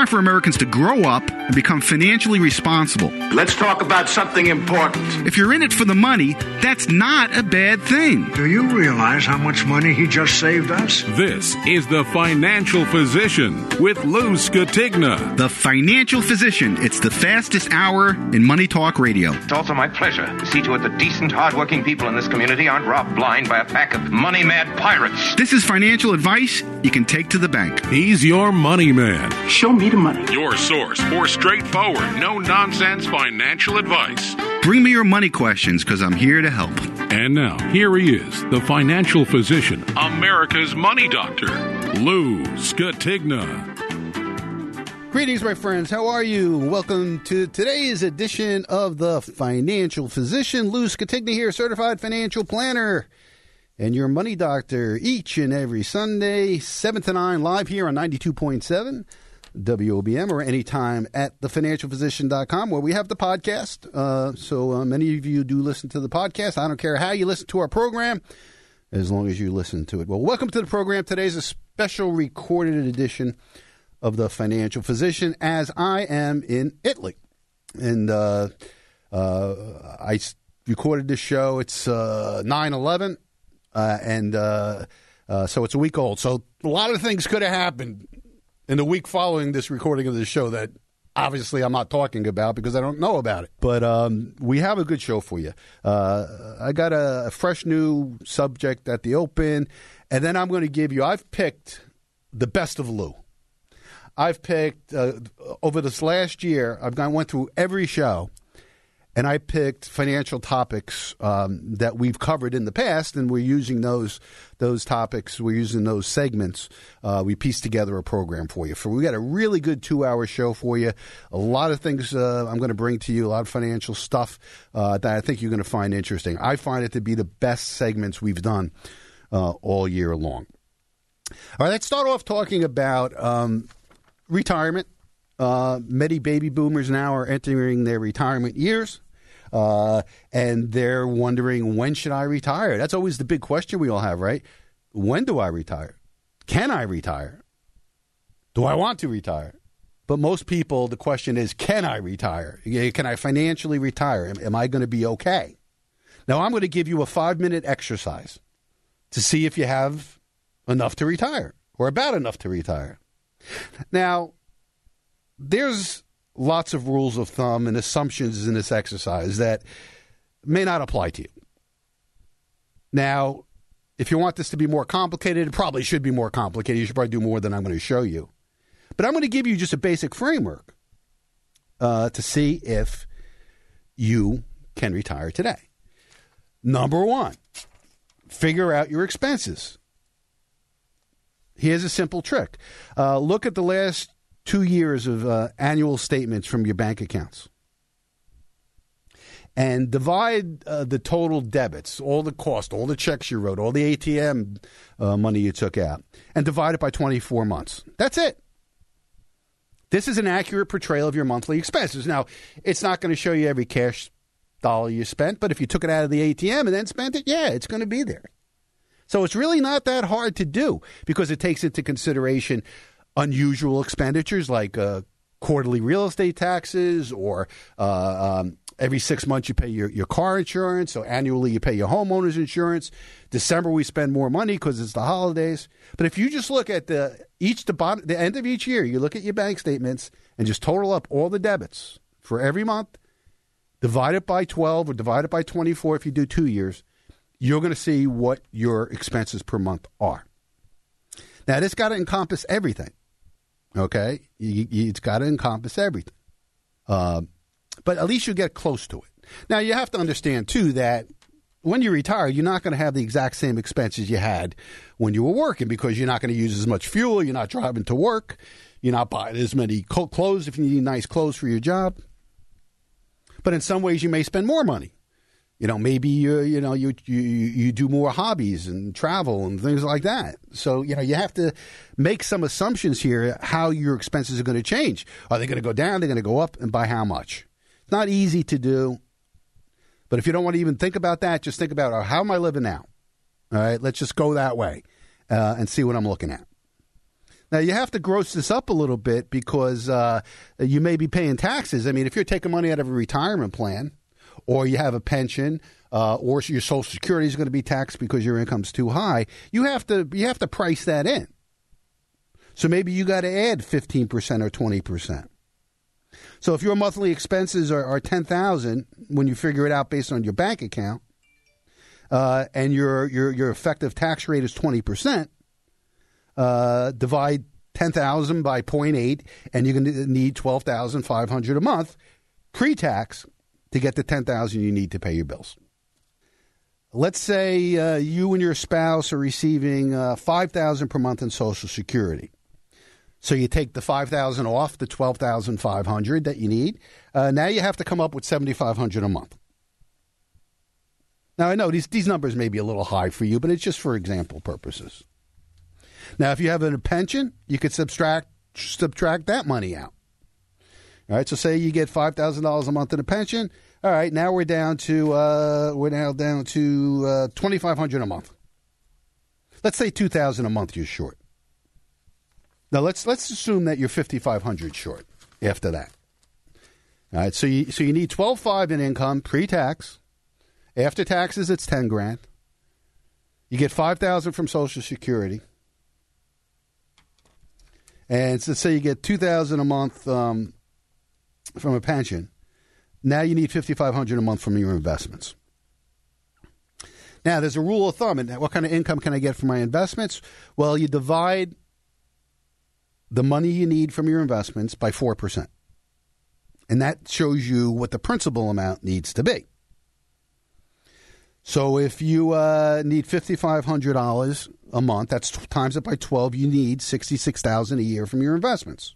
time for Americans to grow up and become financially responsible. Let's talk about something important. If you're in it for the money, that's not a bad thing. Do you realize how much money he just saved us? This is The Financial Physician with Lou Scatigna. The Financial Physician. It's the fastest hour in Money Talk Radio. It's also my pleasure to see to it that decent, hardworking people in this community aren't robbed blind by a pack of money mad pirates. This is financial advice you can take to the bank. He's your money man. Show me the money. Your source for straightforward, no nonsense financial advice. Bring me your money questions because I'm here to help. And now, here he is, the financial physician, America's money doctor, Lou Scatigna. Greetings, my friends. How are you? Welcome to today's edition of the Financial Physician. Lou Scatigna here, certified financial planner and your money doctor each and every Sunday, 7 to 9, live here on 92.7 WOBM or anytime at thefinancialphysician.com where we have the podcast. Uh, so uh, many of you do listen to the podcast. I don't care how you listen to our program as long as you listen to it. Well, welcome to the program. Today's a special recorded edition of the Financial Physician as I am in Italy. And uh, uh, I recorded this show. It's uh, 9 11. Uh, and uh, uh, so it's a week old. So a lot of things could have happened in the week following this recording of the show that obviously I'm not talking about because I don't know about it. But um, we have a good show for you. Uh, I got a, a fresh new subject at the open, and then I'm going to give you. I've picked the best of Lou. I've picked uh, over this last year. I've gone went through every show, and I picked financial topics um, that we've covered in the past, and we're using those those topics. We're using those segments. Uh, we pieced together a program for you. For we got a really good two hour show for you. A lot of things uh, I'm going to bring to you. A lot of financial stuff uh, that I think you're going to find interesting. I find it to be the best segments we've done uh, all year long. All right, let's start off talking about um, retirement. Uh, many baby boomers now are entering their retirement years. Uh, and they're wondering when should I retire? That's always the big question we all have, right? When do I retire? Can I retire? Do I want to retire? But most people, the question is, can I retire? Can I financially retire? Am, am I going to be okay? Now, I'm going to give you a five minute exercise to see if you have enough to retire or about enough to retire. Now, there's lots of rules of thumb and assumptions in this exercise that may not apply to you. Now, if you want this to be more complicated, it probably should be more complicated. You should probably do more than I'm going to show you. But I'm going to give you just a basic framework uh, to see if you can retire today. Number one, figure out your expenses. Here's a simple trick uh, look at the last two years of uh, annual statements from your bank accounts and divide uh, the total debits, all the cost, all the checks you wrote, all the ATM uh, money you took out, and divide it by 24 months. That's it. This is an accurate portrayal of your monthly expenses. Now, it's not going to show you every cash dollar you spent, but if you took it out of the ATM and then spent it, yeah, it's going to be there. So it's really not that hard to do because it takes into consideration unusual expenditures like uh, quarterly real estate taxes or uh, um, every six months you pay your, your car insurance. So annually you pay your homeowner's insurance. December we spend more money because it's the holidays. But if you just look at the each the, bottom, the end of each year, you look at your bank statements and just total up all the debits for every month, divide it by 12 or divide it by 24 if you do two years, you're going to see what your expenses per month are. Now, this got to encompass everything. Okay, you, you, it's got to encompass everything. Uh, but at least you get close to it. Now, you have to understand too that when you retire, you're not going to have the exact same expenses you had when you were working because you're not going to use as much fuel. You're not driving to work. You're not buying as many clothes if you need nice clothes for your job. But in some ways, you may spend more money. You know, maybe you you know you you you do more hobbies and travel and things like that. So you know you have to make some assumptions here how your expenses are going to change. Are they going to go down? They're going to go up, and by how much? It's not easy to do. But if you don't want to even think about that, just think about oh, how am I living now? All right, let's just go that way uh, and see what I'm looking at. Now you have to gross this up a little bit because uh, you may be paying taxes. I mean, if you're taking money out of a retirement plan, or you have a pension, uh, or your Social Security is going to be taxed because your income's too high, you have to you have to price that in. So maybe you got to add fifteen percent or twenty percent. So if your monthly expenses are, are ten thousand when you figure it out based on your bank account, uh, and your your your effective tax rate is twenty percent, uh, divide ten thousand by 0.8, and you're going to need twelve thousand five hundred a month pre-tax to get the ten thousand you need to pay your bills. Let's say uh, you and your spouse are receiving uh, five thousand per month in Social Security. So you take the five thousand off the twelve thousand five hundred that you need. Uh, now you have to come up with seventy five hundred a month. Now I know these these numbers may be a little high for you, but it's just for example purposes. Now, if you have a pension, you could subtract subtract that money out. All right, so say you get five thousand dollars a month in a pension. All right, now we're down to uh, we're now down to uh, twenty five hundred a month. Let's say two thousand a month you're short. Now let's let's assume that you're fifty five hundred short after that. All right, so you so you need twelve five in income pre tax. After taxes, it's ten grand. You get five thousand from Social Security, and so say you get two thousand a month um, from a pension. Now you need fifty five hundred a month from your investments. Now there's a rule of thumb, and what kind of income can I get from my investments? Well, you divide the money you need from your investments by four percent, and that shows you what the principal amount needs to be. So if you uh, need fifty five hundred dollars a month, that's times it by twelve. You need sixty six thousand a year from your investments.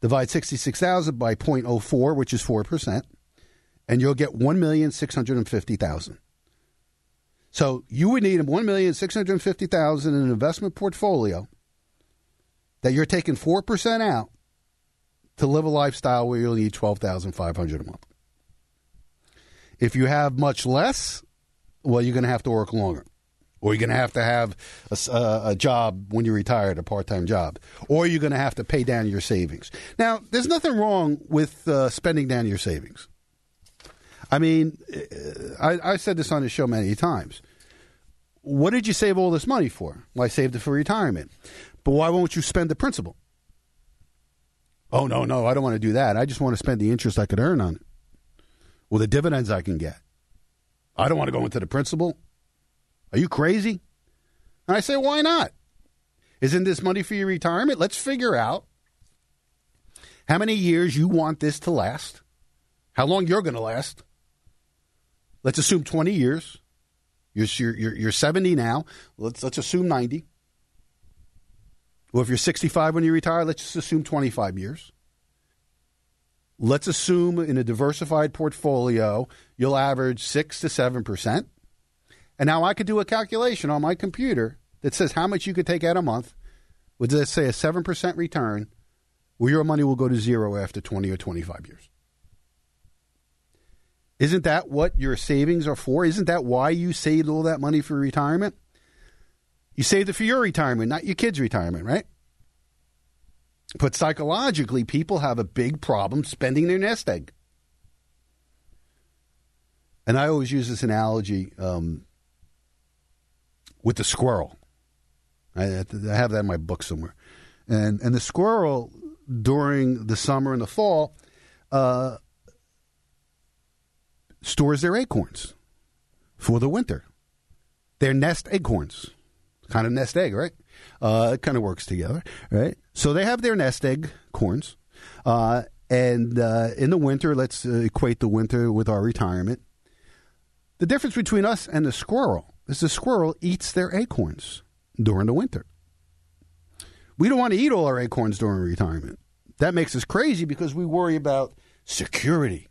Divide sixty six thousand by 0.04, which is four percent, and you'll get one million six hundred and fifty thousand. So you would need one million six hundred fifty thousand in an investment portfolio that you're taking four percent out to live a lifestyle where you'll need twelve thousand five hundred a month. If you have much less, well, you're going to have to work longer. Or you're going to have to have a, a job when you're retired, a part time job. Or you're going to have to pay down your savings. Now, there's nothing wrong with uh, spending down your savings. I mean, I, I've said this on the show many times. What did you save all this money for? Well, I saved it for retirement. But why won't you spend the principal? Oh, no, no, I don't want to do that. I just want to spend the interest I could earn on it or the dividends I can get. I don't want to go into the principal. Are you crazy? And I say, why not? Isn't this money for your retirement? Let's figure out how many years you want this to last, how long you're going to last. Let's assume 20 years. You're, you're, you're 70 now. Let's, let's assume 90. Well, if you're 65 when you retire, let's just assume 25 years. Let's assume in a diversified portfolio, you'll average 6 to 7%. And now I could do a calculation on my computer that says how much you could take out a month with, let's say, a 7% return, where your money will go to zero after 20 or 25 years. Isn't that what your savings are for? Isn't that why you saved all that money for retirement? You saved it for your retirement, not your kids' retirement, right? But psychologically, people have a big problem spending their nest egg. And I always use this analogy um, with the squirrel. I, I have that in my book somewhere. And, and the squirrel, during the summer and the fall, uh, stores their acorns for the winter. Their nest acorns. Kind of nest egg, right? Uh, it kind of works together, right? So they have their nest egg corns. Uh, and uh, in the winter, let's uh, equate the winter with our retirement. The difference between us and the squirrel is the squirrel eats their acorns during the winter. We don't want to eat all our acorns during retirement. That makes us crazy because we worry about security.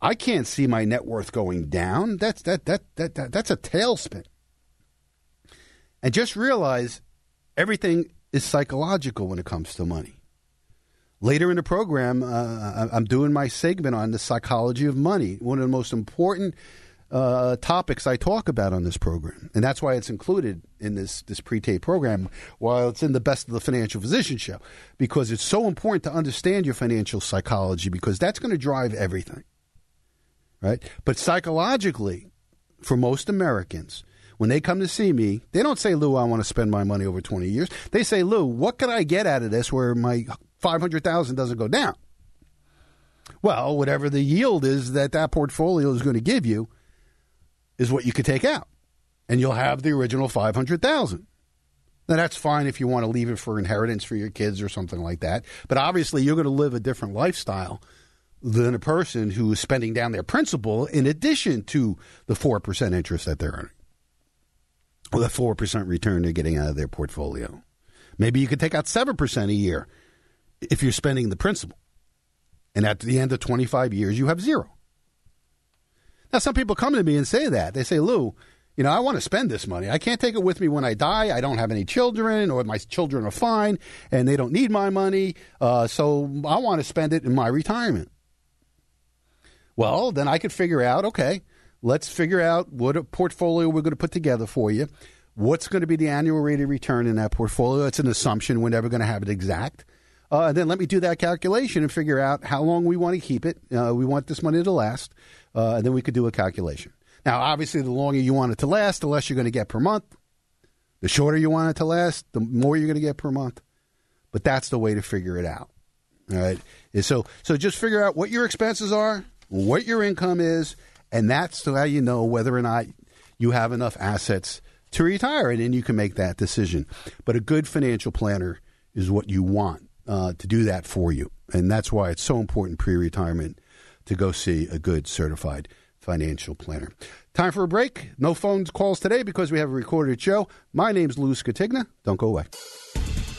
I can't see my net worth going down. That's that that that, that that's a tailspin. And just realize everything is psychological when it comes to money. Later in the program, uh, I'm doing my segment on the psychology of money. One of the most important uh, topics I talk about on this program, and that's why it's included in this this pre-tape program. While it's in the best of the financial physician show, because it's so important to understand your financial psychology, because that's going to drive everything, right? But psychologically, for most Americans, when they come to see me, they don't say, "Lou, I want to spend my money over twenty years." They say, "Lou, what can I get out of this where my five hundred thousand doesn't go down?" Well, whatever the yield is that that portfolio is going to give you is what you could take out, and you'll have the original five hundred thousand. Now that's fine if you want to leave it for inheritance for your kids or something like that. But obviously, you're going to live a different lifestyle than a person who is spending down their principal in addition to the four percent interest that they're earning, or the four percent return they're getting out of their portfolio. Maybe you could take out seven percent a year if you're spending the principal, and at the end of 25 years, you have zero. Now, some people come to me and say that. They say, Lou, you know, I want to spend this money. I can't take it with me when I die. I don't have any children, or my children are fine and they don't need my money. Uh, so I want to spend it in my retirement. Well, then I could figure out okay, let's figure out what a portfolio we're going to put together for you. What's going to be the annual rate of return in that portfolio? It's an assumption. We're never going to have it exact. Uh, and then let me do that calculation and figure out how long we want to keep it. Uh, we want this money to last. Uh, and then we could do a calculation. Now, obviously, the longer you want it to last, the less you're going to get per month. The shorter you want it to last, the more you're going to get per month. But that's the way to figure it out. All right. So, so just figure out what your expenses are, what your income is, and that's how you know whether or not you have enough assets to retire, and then you can make that decision. But a good financial planner is what you want uh, to do that for you, and that's why it's so important pre-retirement to go see a good certified financial planner. Time for a break. No phone calls today because we have a recorded show. My name's Lou Scatigna. Don't go away.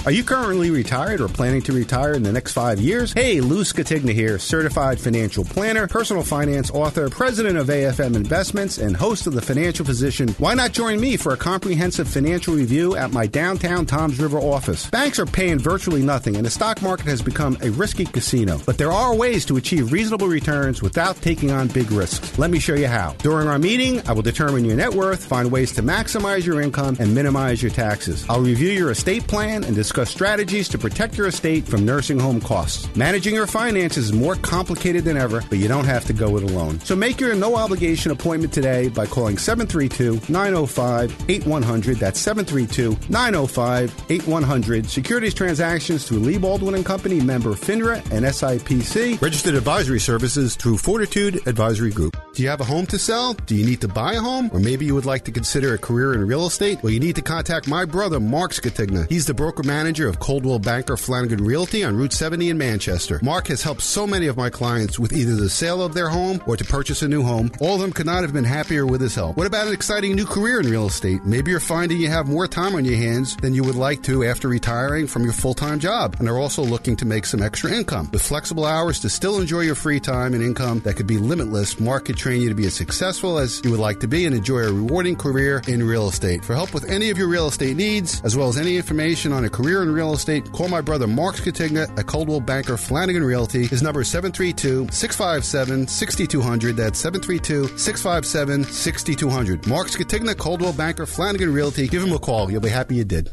Are you currently retired or planning to retire in the next five years? Hey, Lou Scatigna here, certified financial planner, personal finance author, president of AFM Investments, and host of The Financial Physician. Why not join me for a comprehensive financial review at my downtown Toms River office? Banks are paying virtually nothing, and the stock market has become a risky casino. But there are ways to achieve reasonable returns without taking on big risks. Let me show you how. During our meeting, I will determine your net worth, find ways to maximize your income, and minimize your taxes. I'll review your estate plan and discuss strategies to protect your estate from nursing home costs. Managing your finances is more complicated than ever, but you don't have to go it alone. So make your no obligation appointment today by calling 732 905 8100. That's 732 905 8100. Securities transactions through Lee Baldwin and Company, member FINRA and SIPC. Registered advisory services through Fortitude Advisory Group. Do you have a home to sell? Do you need to buy a home? Or maybe you would like to consider a career in real estate? Well, you need to contact my brother, Mark Scatigna. He's the broker manager of Coldwell Banker Flanagan Realty on Route 70 in Manchester. Mark has helped so many of my clients with either the sale of their home or to purchase a new home. All of them could not have been happier with his help. What about an exciting new career in real estate? Maybe you're finding you have more time on your hands than you would like to after retiring from your full-time job and are also looking to make some extra income. With flexible hours to still enjoy your free time and income that could be limitless, Mark train you to be as successful as you would like to be and enjoy a rewarding career in real estate. For help with any of your real estate needs, as well as any information on a career in real estate, call my brother Mark Scatigna at Coldwell Banker Flanagan Realty. His number is 732-657-6200. That's 732-657-6200. Mark Scatigna, Coldwell Banker Flanagan Realty. Give him a call. You'll be happy you did.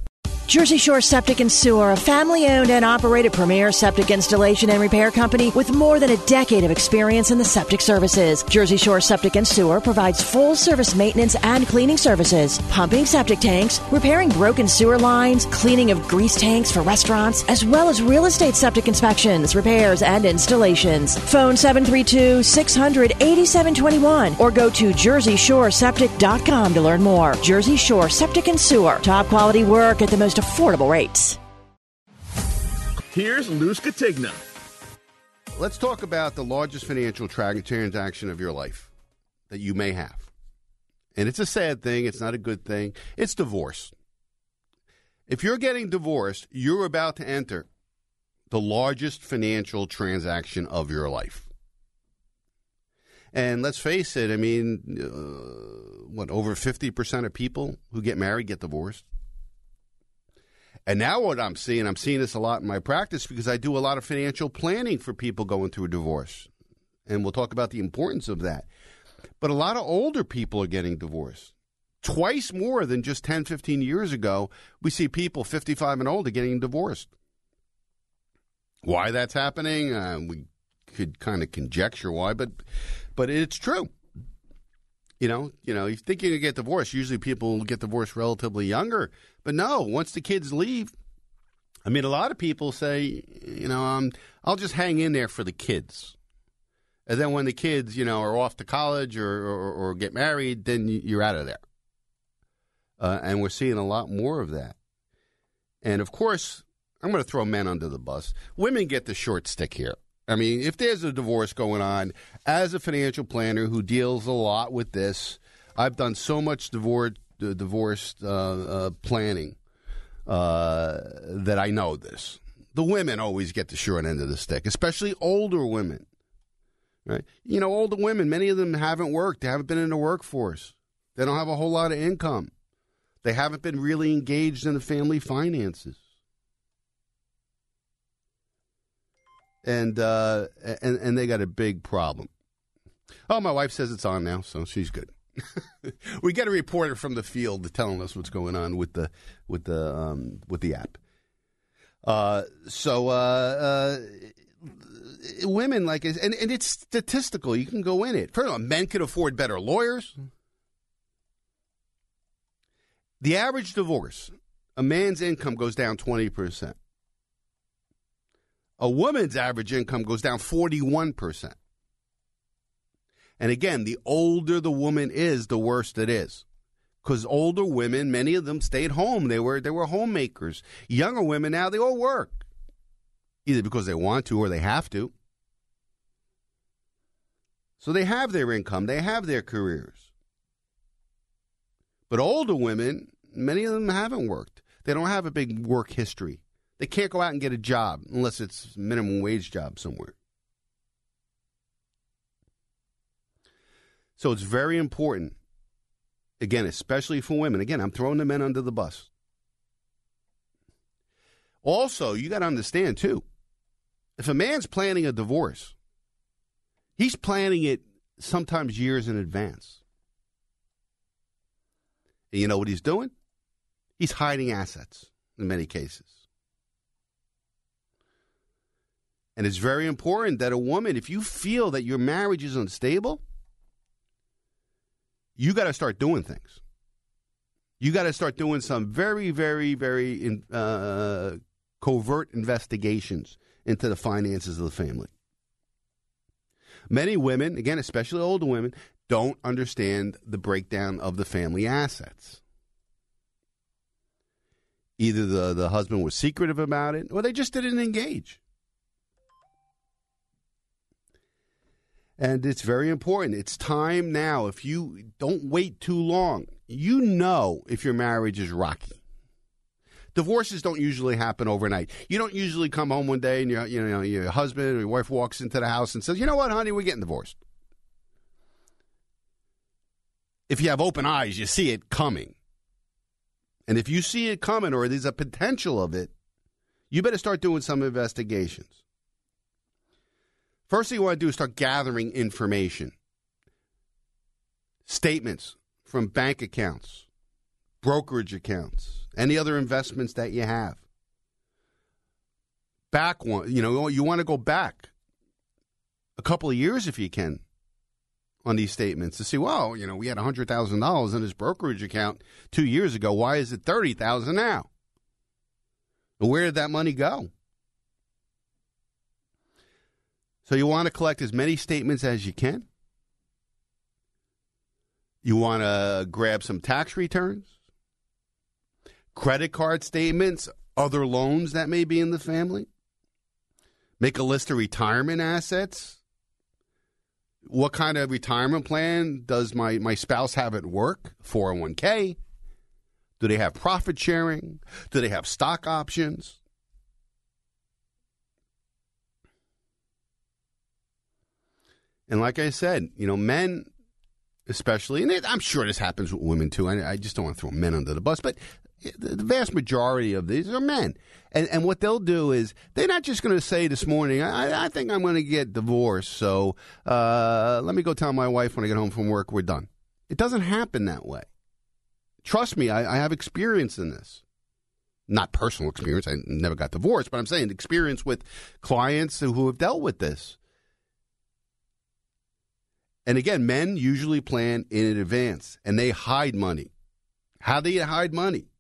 Jersey Shore Septic and Sewer, a family owned and operated premier septic installation and repair company with more than a decade of experience in the septic services. Jersey Shore Septic and Sewer provides full service maintenance and cleaning services, pumping septic tanks, repairing broken sewer lines, cleaning of grease tanks for restaurants, as well as real estate septic inspections, repairs, and installations. Phone 732 600 8721 or go to jerseyshoreseptic.com to learn more. Jersey Shore Septic and Sewer, top quality work at the most affordable rates. Here's Lou Scatigna. Let's talk about the largest financial tra- transaction of your life that you may have. And it's a sad thing, it's not a good thing. It's divorce. If you're getting divorced, you're about to enter the largest financial transaction of your life. And let's face it, I mean, uh, what, over 50% of people who get married get divorced? And now what I'm seeing, I'm seeing this a lot in my practice because I do a lot of financial planning for people going through a divorce. And we'll talk about the importance of that. But a lot of older people are getting divorced. Twice more than just 10, 15 years ago, we see people 55 and older getting divorced. Why that's happening, uh, we could kind of conjecture why, but but it's true. You know, you know, you think you're gonna get divorced. Usually, people get divorced relatively younger, but no. Once the kids leave, I mean, a lot of people say, you know, um, I'll just hang in there for the kids, and then when the kids, you know, are off to college or or, or get married, then you're out of there. Uh, and we're seeing a lot more of that. And of course, I'm going to throw men under the bus. Women get the short stick here. I mean, if there's a divorce going on, as a financial planner who deals a lot with this, I've done so much divorce uh, divorce uh, uh, planning uh, that I know this. The women always get the short end of the stick, especially older women. Right? You know, older women, many of them haven't worked, they haven't been in the workforce, they don't have a whole lot of income, they haven't been really engaged in the family finances. and uh, and and they got a big problem. Oh, my wife says it's on now, so she's good. we get a reporter from the field telling us what's going on with the with the um, with the app. Uh, so uh, uh, women like and, and it's statistical. You can go in it. First of all, men can afford better lawyers. The average divorce, a man's income goes down twenty percent. A woman's average income goes down 41%. And again, the older the woman is, the worse it is. Because older women, many of them stayed home. They were they were homemakers. Younger women now they all work. Either because they want to or they have to. So they have their income, they have their careers. But older women, many of them haven't worked. They don't have a big work history. They can't go out and get a job unless it's minimum wage job somewhere. So it's very important, again, especially for women. Again, I'm throwing the men under the bus. Also, you got to understand, too, if a man's planning a divorce, he's planning it sometimes years in advance. And you know what he's doing? He's hiding assets in many cases. And it's very important that a woman, if you feel that your marriage is unstable, you got to start doing things. You got to start doing some very, very, very in, uh, covert investigations into the finances of the family. Many women, again, especially older women, don't understand the breakdown of the family assets. Either the, the husband was secretive about it or they just didn't engage. And it's very important. It's time now. If you don't wait too long, you know if your marriage is rocky. Divorces don't usually happen overnight. You don't usually come home one day and your you know your husband or your wife walks into the house and says, "You know what, honey, we're getting divorced." If you have open eyes, you see it coming. And if you see it coming or there's a potential of it, you better start doing some investigations. First thing you want to do is start gathering information. Statements from bank accounts, brokerage accounts, any other investments that you have. Back one, you know, you want to go back a couple of years if you can on these statements to see, well, you know, we had $100,000 in his brokerage account two years ago. Why is it 30000 now? Where did that money go? So you want to collect as many statements as you can. You want to grab some tax returns, credit card statements, other loans that may be in the family. Make a list of retirement assets. What kind of retirement plan does my, my spouse have at work? 401k? Do they have profit sharing? Do they have stock options? And like I said, you know, men, especially, and it, I'm sure this happens with women too. I, I just don't want to throw men under the bus, but the, vast majority of these are men. And, and what they'll do is they're not just going to say this morning, I, I think I'm going to get divorced, so uh, let me go tell my wife when I get home from work we're done. It doesn't happen that way. Trust me, I, I have experience in this. Not personal experience, I never got divorced, but I'm saying experience with clients who have dealt with this. And again, men usually plan in advance and they hide money. How do you hide money?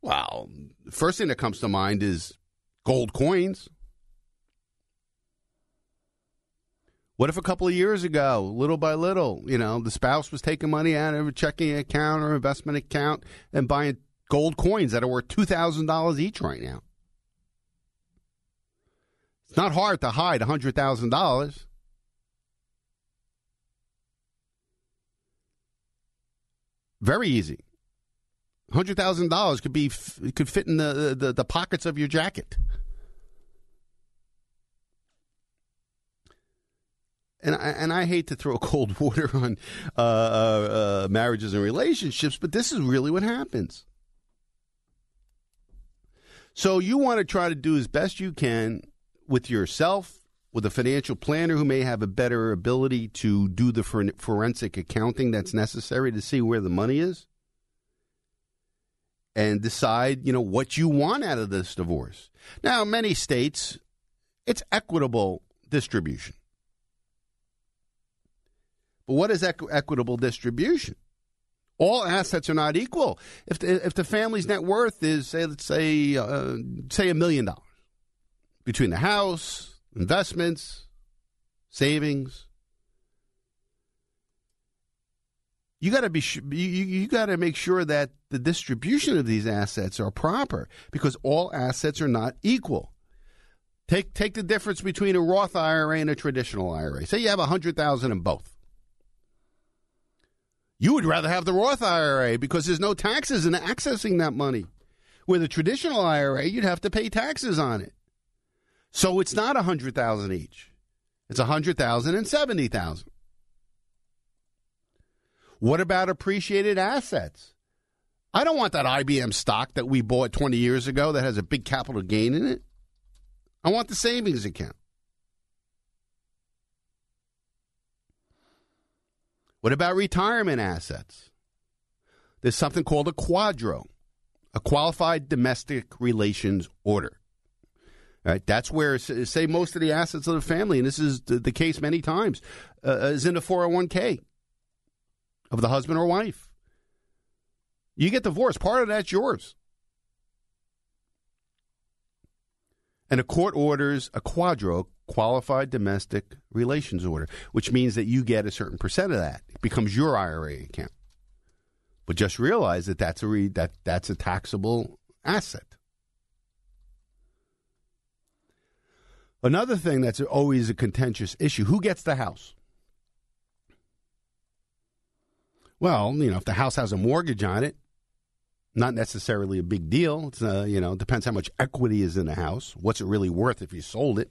Well, the first thing that comes to mind is gold coins. What if a couple of years ago, little by little, you know, the spouse was taking money out of a checking account or investment account and buying gold coins that are worth $2,000 each right now? It's not hard to hide $100,000. Very easy. Hundred thousand dollars could be could fit in the, the the pockets of your jacket. And I, and I hate to throw cold water on uh, uh, uh, marriages and relationships, but this is really what happens. So you want to try to do as best you can with yourself, with a financial planner who may have a better ability to do the forensic accounting that's necessary to see where the money is and decide, you know, what you want out of this divorce. Now, many states, it's equitable distribution. But what is equ- equitable distribution? All assets are not equal. If the, if the family's net worth is, say, let's say, uh, say a million dollars between the house, investments, savings, you got to be you, you got to make sure that the distribution of these assets are proper because all assets are not equal. Take take the difference between a Roth IRA and a traditional IRA. Say you have a hundred thousand in both. You would rather have the Roth IRA because there's no taxes in accessing that money. With a traditional IRA, you'd have to pay taxes on it. So it's not a hundred thousand each. It's a hundred thousand and seventy thousand. What about appreciated assets? I don't want that IBM stock that we bought 20 years ago that has a big capital gain in it. I want the savings account. What about retirement assets? There's something called a QDRO, a qualified domestic relations order. Right, that's where say most of the assets of the family, and this is the, the case many times, uh, is in a 401k of the husband or wife. You get divorced, part of that's yours. And a court orders a QDRO, qualified domestic relations order, which means that you get a certain percent of that. It becomes your IRA account. But just realize that that's a re- that that's a taxable asset. Another thing that's always a contentious issue: who gets the house? Well, you know, if the house has a mortgage on it, not necessarily a big deal. It's, uh, you know, it depends how much equity is in the house. What's it really worth if you sold it?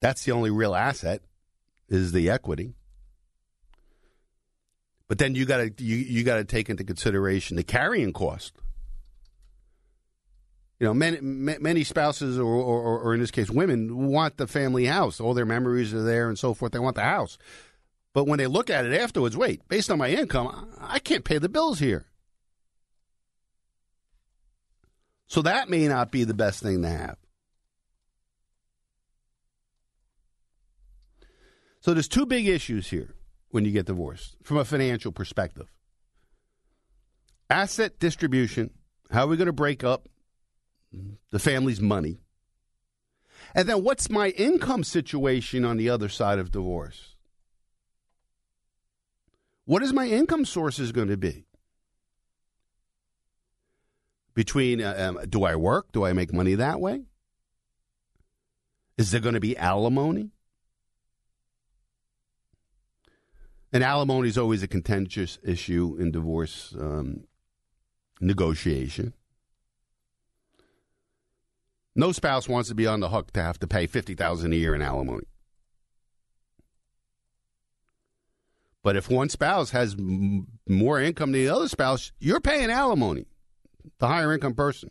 That's the only real asset is the equity. But then you got to you, you got to take into consideration the carrying cost. You know, many many spouses, or, or, or in this case, women want the family house. All their memories are there and so forth. They want the house. But when they look at it afterwards, wait, based on my income, I can't pay the bills here. So that may not be the best thing to have. So there's two big issues here when you get divorced from a financial perspective. Asset distribution, how are we going to break up the family's money? And then what's my income situation on the other side of divorce? What is my income sources going to be? Between, uh, um, do I work? Do I make money that way? Is there going to be alimony? And alimony is always a contentious issue in divorce um, negotiation. No spouse wants to be on the hook to have to pay fifty thousand a year in alimony. But if one spouse has m- more income than the other spouse, you're paying alimony, the higher income person.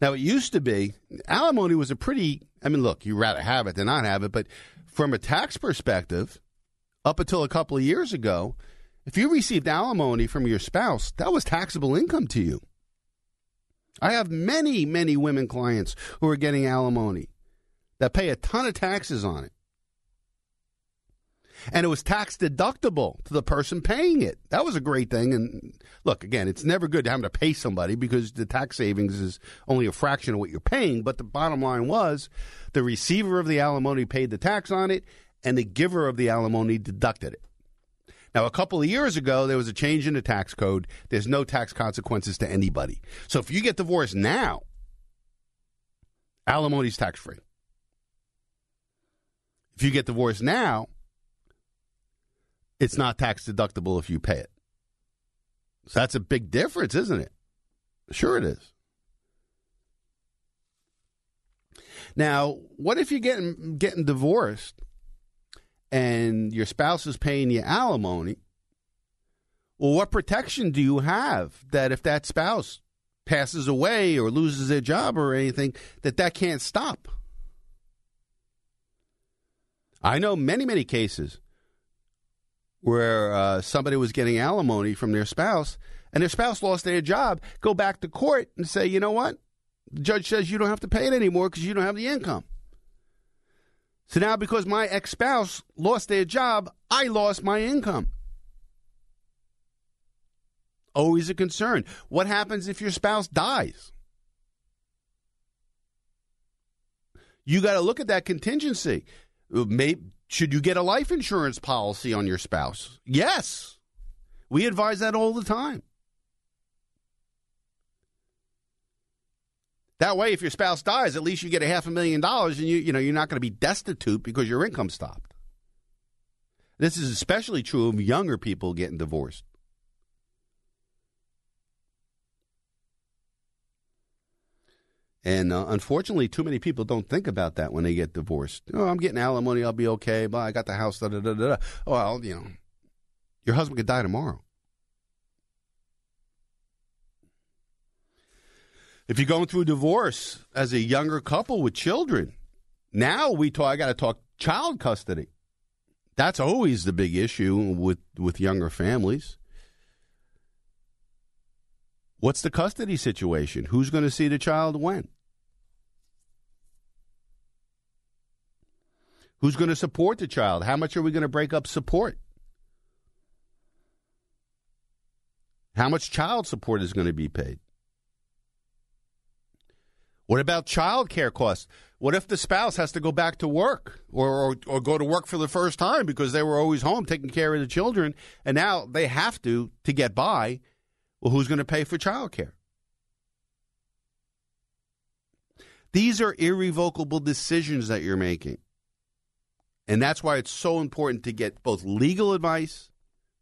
Now, it used to be alimony was a pretty, I mean, look, you'd rather have it than not have it, but from a tax perspective, up until a couple of years ago, if you received alimony from your spouse, that was taxable income to you. I have many, many women clients who are getting alimony that pay a ton of taxes on it. And it was tax deductible to the person paying it. That was a great thing. And look, again, it's never good to have to pay somebody because the tax savings is only a fraction of what you're paying. But the bottom line was the receiver of the alimony paid the tax on it, and the giver of the alimony deducted it. Now, a couple of years ago, there was a change in the tax code. There's no tax consequences to anybody. So if you get divorced now, alimony's tax free. If you get divorced now, it's not tax deductible if you pay it. So that's a big difference, isn't it? Sure, it is. Now, what if you're getting getting divorced and your spouse is paying you alimony? Well, what protection do you have that if that spouse passes away or loses their job or anything, that that can't stop? I know many, many cases where uh, somebody was getting alimony from their spouse and their spouse lost their job, go back to court and say, you know what? The judge says you don't have to pay it anymore because you don't have the income. So now, because my ex spouse lost their job, I lost my income. Always a concern. What happens if your spouse dies? You got to look at that contingency. Should you get a life insurance policy on your spouse? Yes. We advise that all the time. That way, if your spouse dies, at least you get a half a million dollars, and you you know you're not going to be destitute because your income stopped. This is especially true of younger people getting divorced. And uh, unfortunately, too many people don't think about that when they get divorced. Oh, I'm getting alimony, I'll be okay. But I got the house. Da, da, da, da. Well, you know, your husband could die tomorrow. If you're going through a divorce as a younger couple with children, now we talk. I got to talk child custody. That's always the big issue with with younger families. What's the custody situation? Who's going to see the child when? Who's going to support the child? How much are we going to break up support? How much child support is going to be paid? What about child care costs? What if the spouse has to go back to work or, or, or, go to work for the first time because they were always home taking care of the children and now they have to to get by? Well, who's going to pay for child care? These are irrevocable decisions that you're making. And that's why it's so important to get both legal advice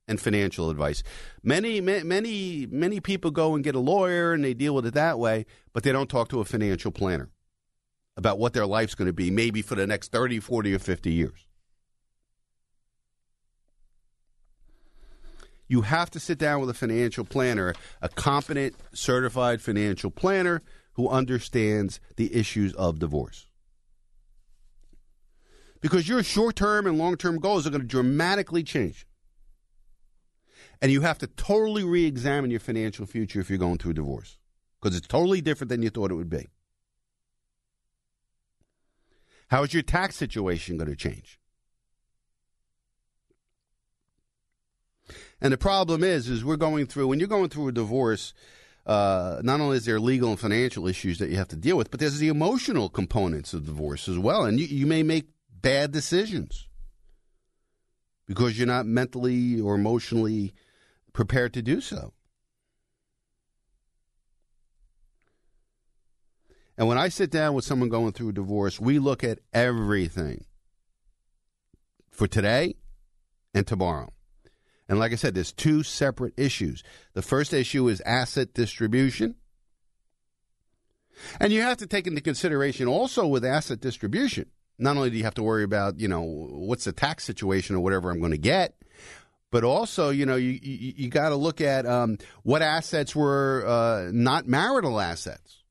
and financial advice. Many, many, many people go and get a lawyer and they deal with it that way, but they don't talk to a financial planner about what their life's going to be, maybe for the next 30, 40, or 50 years. You have to sit down with a financial planner, a competent, certified financial planner who understands the issues of divorce because your short term and long term goals are going to dramatically change. And you have to totally re examine your financial future if you're going through a divorce because it's totally different than you thought it would be. How is your tax situation going to change? And the problem is, is we're going through when you're going through a divorce. Uh, not only is there legal and financial issues that you have to deal with, but there's the emotional components of divorce as well. And you, you may make bad decisions because you're not mentally or emotionally prepared to do so. And when I sit down with someone going through a divorce, we look at everything for today and tomorrow. And like I said, there's two separate issues. The first issue is asset distribution. And you have to take into consideration also with asset distribution not only do you have to worry about, you know, what's the tax situation or whatever I'm going to get, but also, you know, you you, you got to look at um, what assets were uh, not marital assets.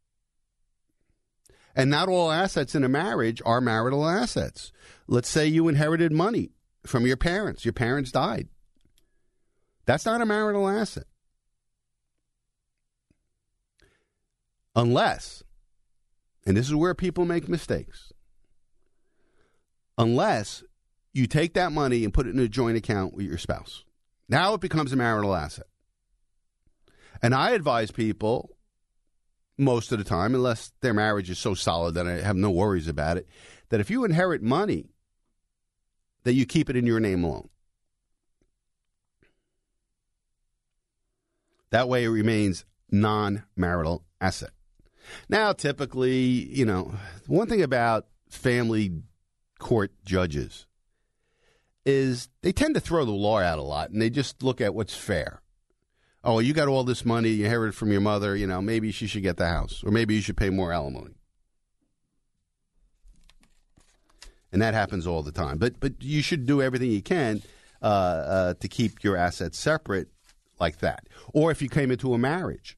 And not all assets in a marriage are marital assets. Let's say you inherited money from your parents. Your parents died. That's not a marital asset. Unless, and this is where people make mistakes, unless you take that money and put it in a joint account with your spouse. Now it becomes a marital asset. And I advise people most of the time, unless their marriage is so solid that I have no worries about it, that if you inherit money, that you keep it in your name alone. That way it remains non marital asset. Now, typically, you know, one thing about family court judges is they tend to throw the law out a lot and they just look at what's fair. Oh, you got all this money you inherited from your mother, you know, maybe she should get the house or maybe you should pay more alimony. And that happens all the time. But but you should do everything you can uh, uh, to keep your assets separate like that. Or if you came into a marriage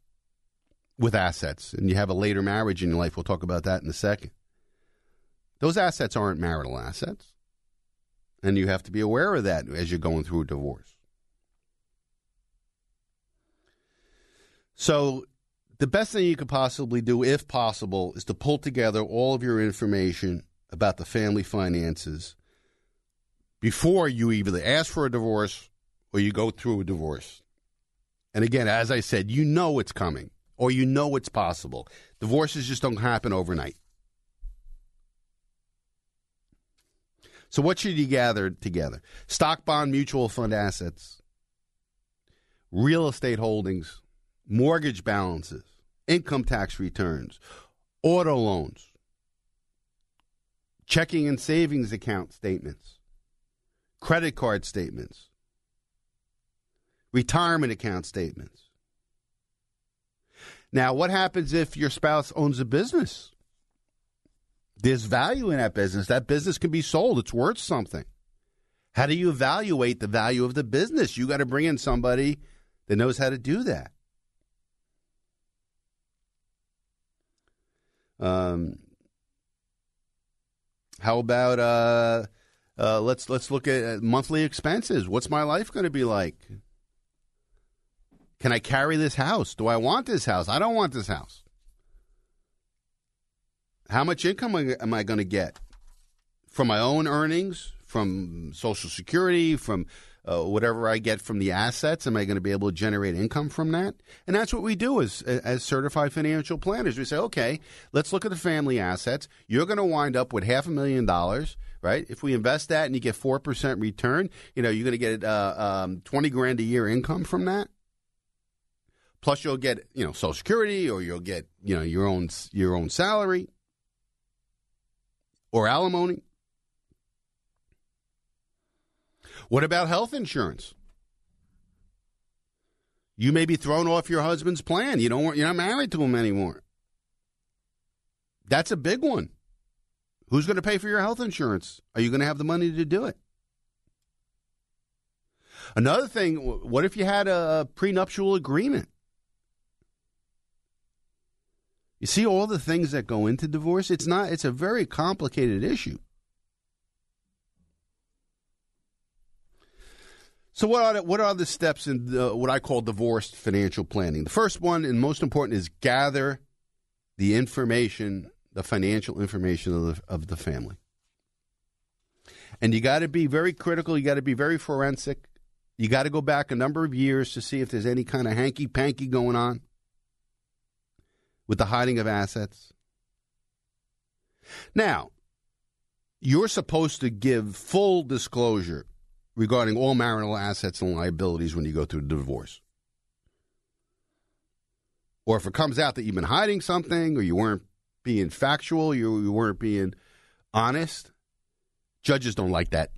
with assets and you have a later marriage in your life, we'll talk about that in a second. Those assets aren't marital assets. And you have to be aware of that as you're going through a divorce. So, the best thing you could possibly do, if possible, is to pull together all of your information about the family finances before you either ask for a divorce or you go through a divorce. And again, as I said, you know it's coming or you know it's possible. Divorces just don't happen overnight. So, what should you gather together? Stock, bond, mutual fund assets, real estate holdings, mortgage balances, income tax returns, auto loans, checking and savings account statements, credit card statements, retirement account statements. Now, what happens if your spouse owns a business? There's value in that business. That business can be sold, it's worth something. How do you evaluate the value of the business? You got to bring in somebody that knows how to do that. Um, how about uh, uh, let's let's look at monthly expenses. What's my life going to be like? Can I carry this house? Do I want this house? I don't want this house. How much income am I going to get from my own earnings, from Social Security, from uh, whatever I get from the assets? Am I going to be able to generate income from that? And that's what we do as as certified financial planners. We say, okay, let's look at the family assets. You're going to wind up with half a million dollars, right? If we invest that and you get four percent return, you know you're going to get uh, um, twenty grand a year income from that. Plus, you'll get you know Social Security, or you'll get you know your own your own salary or alimony. What about health insurance? You may be thrown off your husband's plan. You don't you're not married to him anymore. That's a big one. Who's going to pay for your health insurance? Are you going to have the money to do it? Another thing, what if you had a prenuptial agreement? You see all the things that go into divorce? It's not it's a very complicated issue. So what are the, what are the steps in the, what I call divorced financial planning? The first one and most important is gather the information, the financial information of the, of the family. And you got to be very critical, you got to be very forensic. You got to go back a number of years to see if there's any kind of hanky panky going on with the hiding of assets. Now, you're supposed to give full disclosure regarding all marital assets and liabilities when you go through the divorce. Or if it comes out that you've been hiding something or you weren't being factual, you, you weren't being honest, judges don't like that.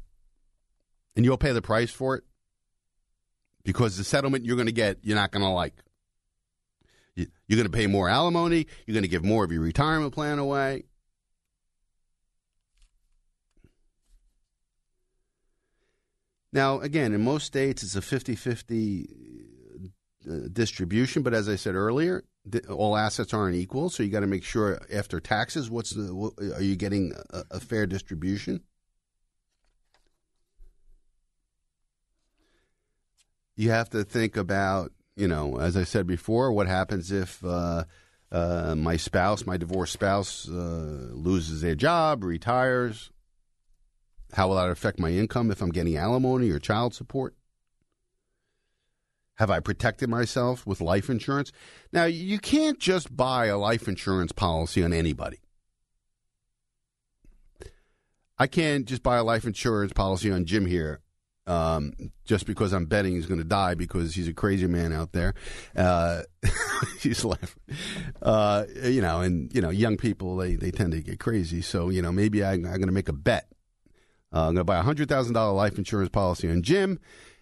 And you'll pay the price for it because the settlement you're going to get, you're not going to like. You're going to pay more alimony. You're going to give more of your retirement plan away. Now, again, in most states, it's a 50 50 uh, distribution, but as I said earlier, all assets aren't equal, so you got to make sure after taxes, what's the, what, are you getting a, a fair distribution? You have to think about you know, as I said before, what happens if uh, uh, my spouse, my divorced spouse, uh, loses their job, retires? How will that affect my income if I'm getting alimony or child support? Have I protected myself with life insurance? Now, you can't just buy a life insurance policy on anybody. I can't just buy a life insurance policy on Jim here um, just because I'm betting he's going to die because he's a crazy man out there. Uh, he's laughing. Uh, you know, and, you know, young people, they, they tend to get crazy. So, you know, maybe I, I'm going to make a bet. Uh, I'm going to buy a $100,000 life insurance policy on Jim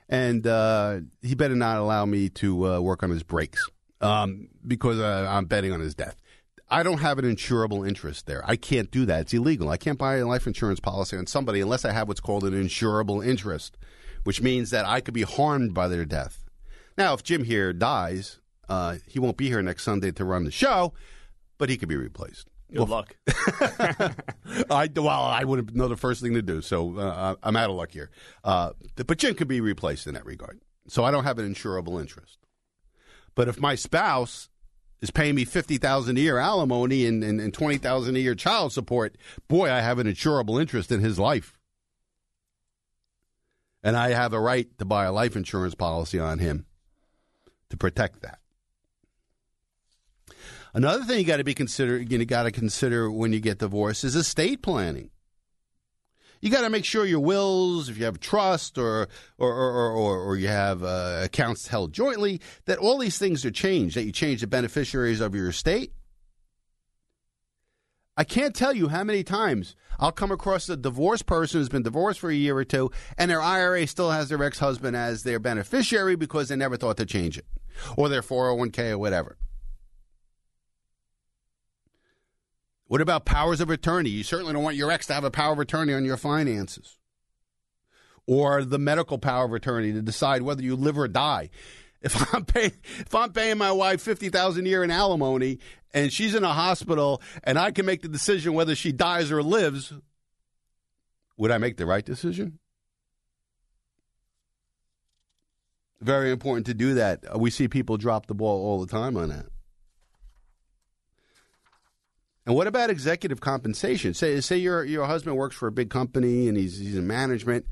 and uh, he better not allow me to uh, work on his brakes um, because uh, I'm betting on his death. I don't have an insurable interest there. I can't do that. It's illegal. I can't buy a life insurance policy on somebody unless I have what's called an insurable interest, which means that I could be harmed by their death. Now, if Jim here dies, uh, he won't be here next Sunday to run the show, but he could be replaced. Good luck. I well, I wouldn't know the first thing to do, so uh, I'm out of luck here. Uh, but Jim could be replaced in that regard, so I don't have an insurable interest. But if my spouse is paying me fifty thousand a year alimony and, and, and twenty thousand a year child support, boy, I have an insurable interest in his life, and I have a right to buy a life insurance policy on him to protect that. Another thing you got to be consider you got to consider when you get divorced is estate planning. You got to make sure your wills, if you have trust or or or, or, or you have uh, accounts held jointly, that all these things are changed. That you change the beneficiaries of your estate. I can't tell you how many times I'll come across a divorced person who's been divorced for a year or two, and their IRA still has their ex husband as their beneficiary because they never thought to change it, or their 401k or whatever. What about powers of attorney? You certainly don't want your ex to have a power of attorney on your finances. Or the medical power of attorney to decide whether you live or die. If I'm paying if I'm paying my wife fifty thousand a year in alimony and she's in a hospital and I can make the decision whether she dies or lives, would I make the right decision? Very important to do that. We see people drop the ball all the time on that. And what about executive compensation? Say, say your your husband works for a big company and he's he's in management.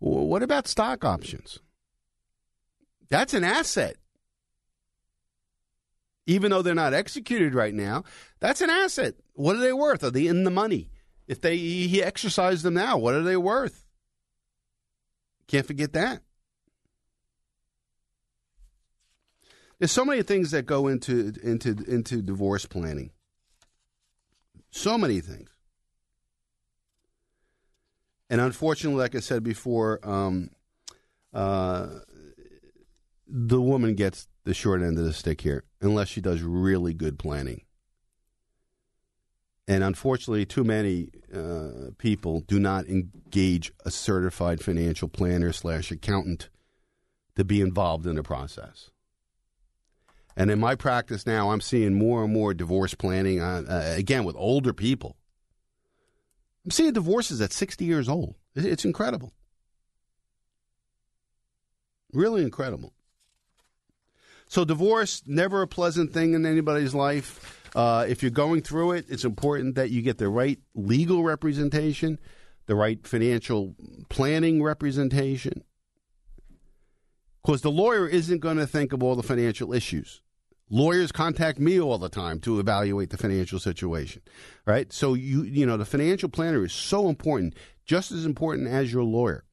What about stock options? That's an asset. Even though they're not executed right now, that's an asset. What are they worth? Are they in the money? If they he exercised them now, what are they worth? Can't forget that. There's so many things that go into into into divorce planning. So many things. And unfortunately, like I said before, um, uh, the woman gets the short end of the stick here, unless she does really good planning. And unfortunately, too many uh, people do not engage a certified financial planner slash accountant to be involved in the process. And in my practice now, I'm seeing more and more divorce planning, uh, uh, again, with older people. I'm seeing divorces at 60 years old. It's incredible. Really incredible. So, divorce, never a pleasant thing in anybody's life. Uh, if you're going through it, it's important that you get the right legal representation, the right financial planning representation. Because the lawyer isn't going to think of all the financial issues. Lawyers contact me all the time to evaluate the financial situation, right? So you you know the financial planner is so important, just as important as your lawyer,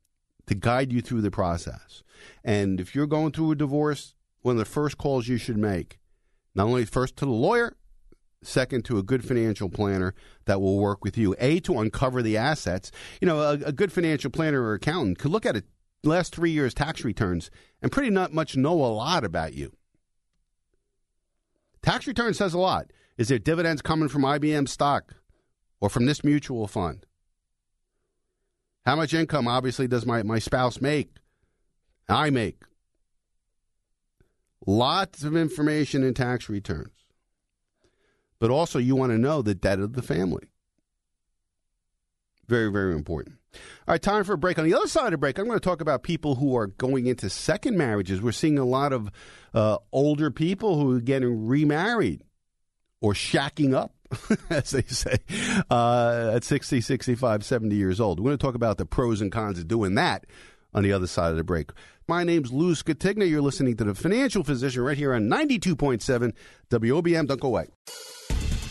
to guide you through the process. And if you're going through a divorce, one of the first calls you should make, not only first to the lawyer, second to a good financial planner that will work with you. A to uncover the assets. You know, a, a good financial planner or accountant could look at it last three years' tax returns and pretty not much know a lot about you. Tax return says a lot. Is there dividends coming from IBM stock or from this mutual fund? How much income, obviously, does my, my spouse make I make. Lots of information in tax returns. But also, you want to know the debt of the family. Very, very important. All right, time for a break. On the other side of the break, I'm going to talk about people who are going into second marriages. We're seeing a lot of uh, older people who are getting remarried or shacking up, as they say, uh, at 60, 65, 70 years old. We're going to talk about the pros and cons of doing that on the other side of the break. My name's Lou Scatigna. You're listening to The Financial Physician right here on 92.7 WOBM. Don't go away.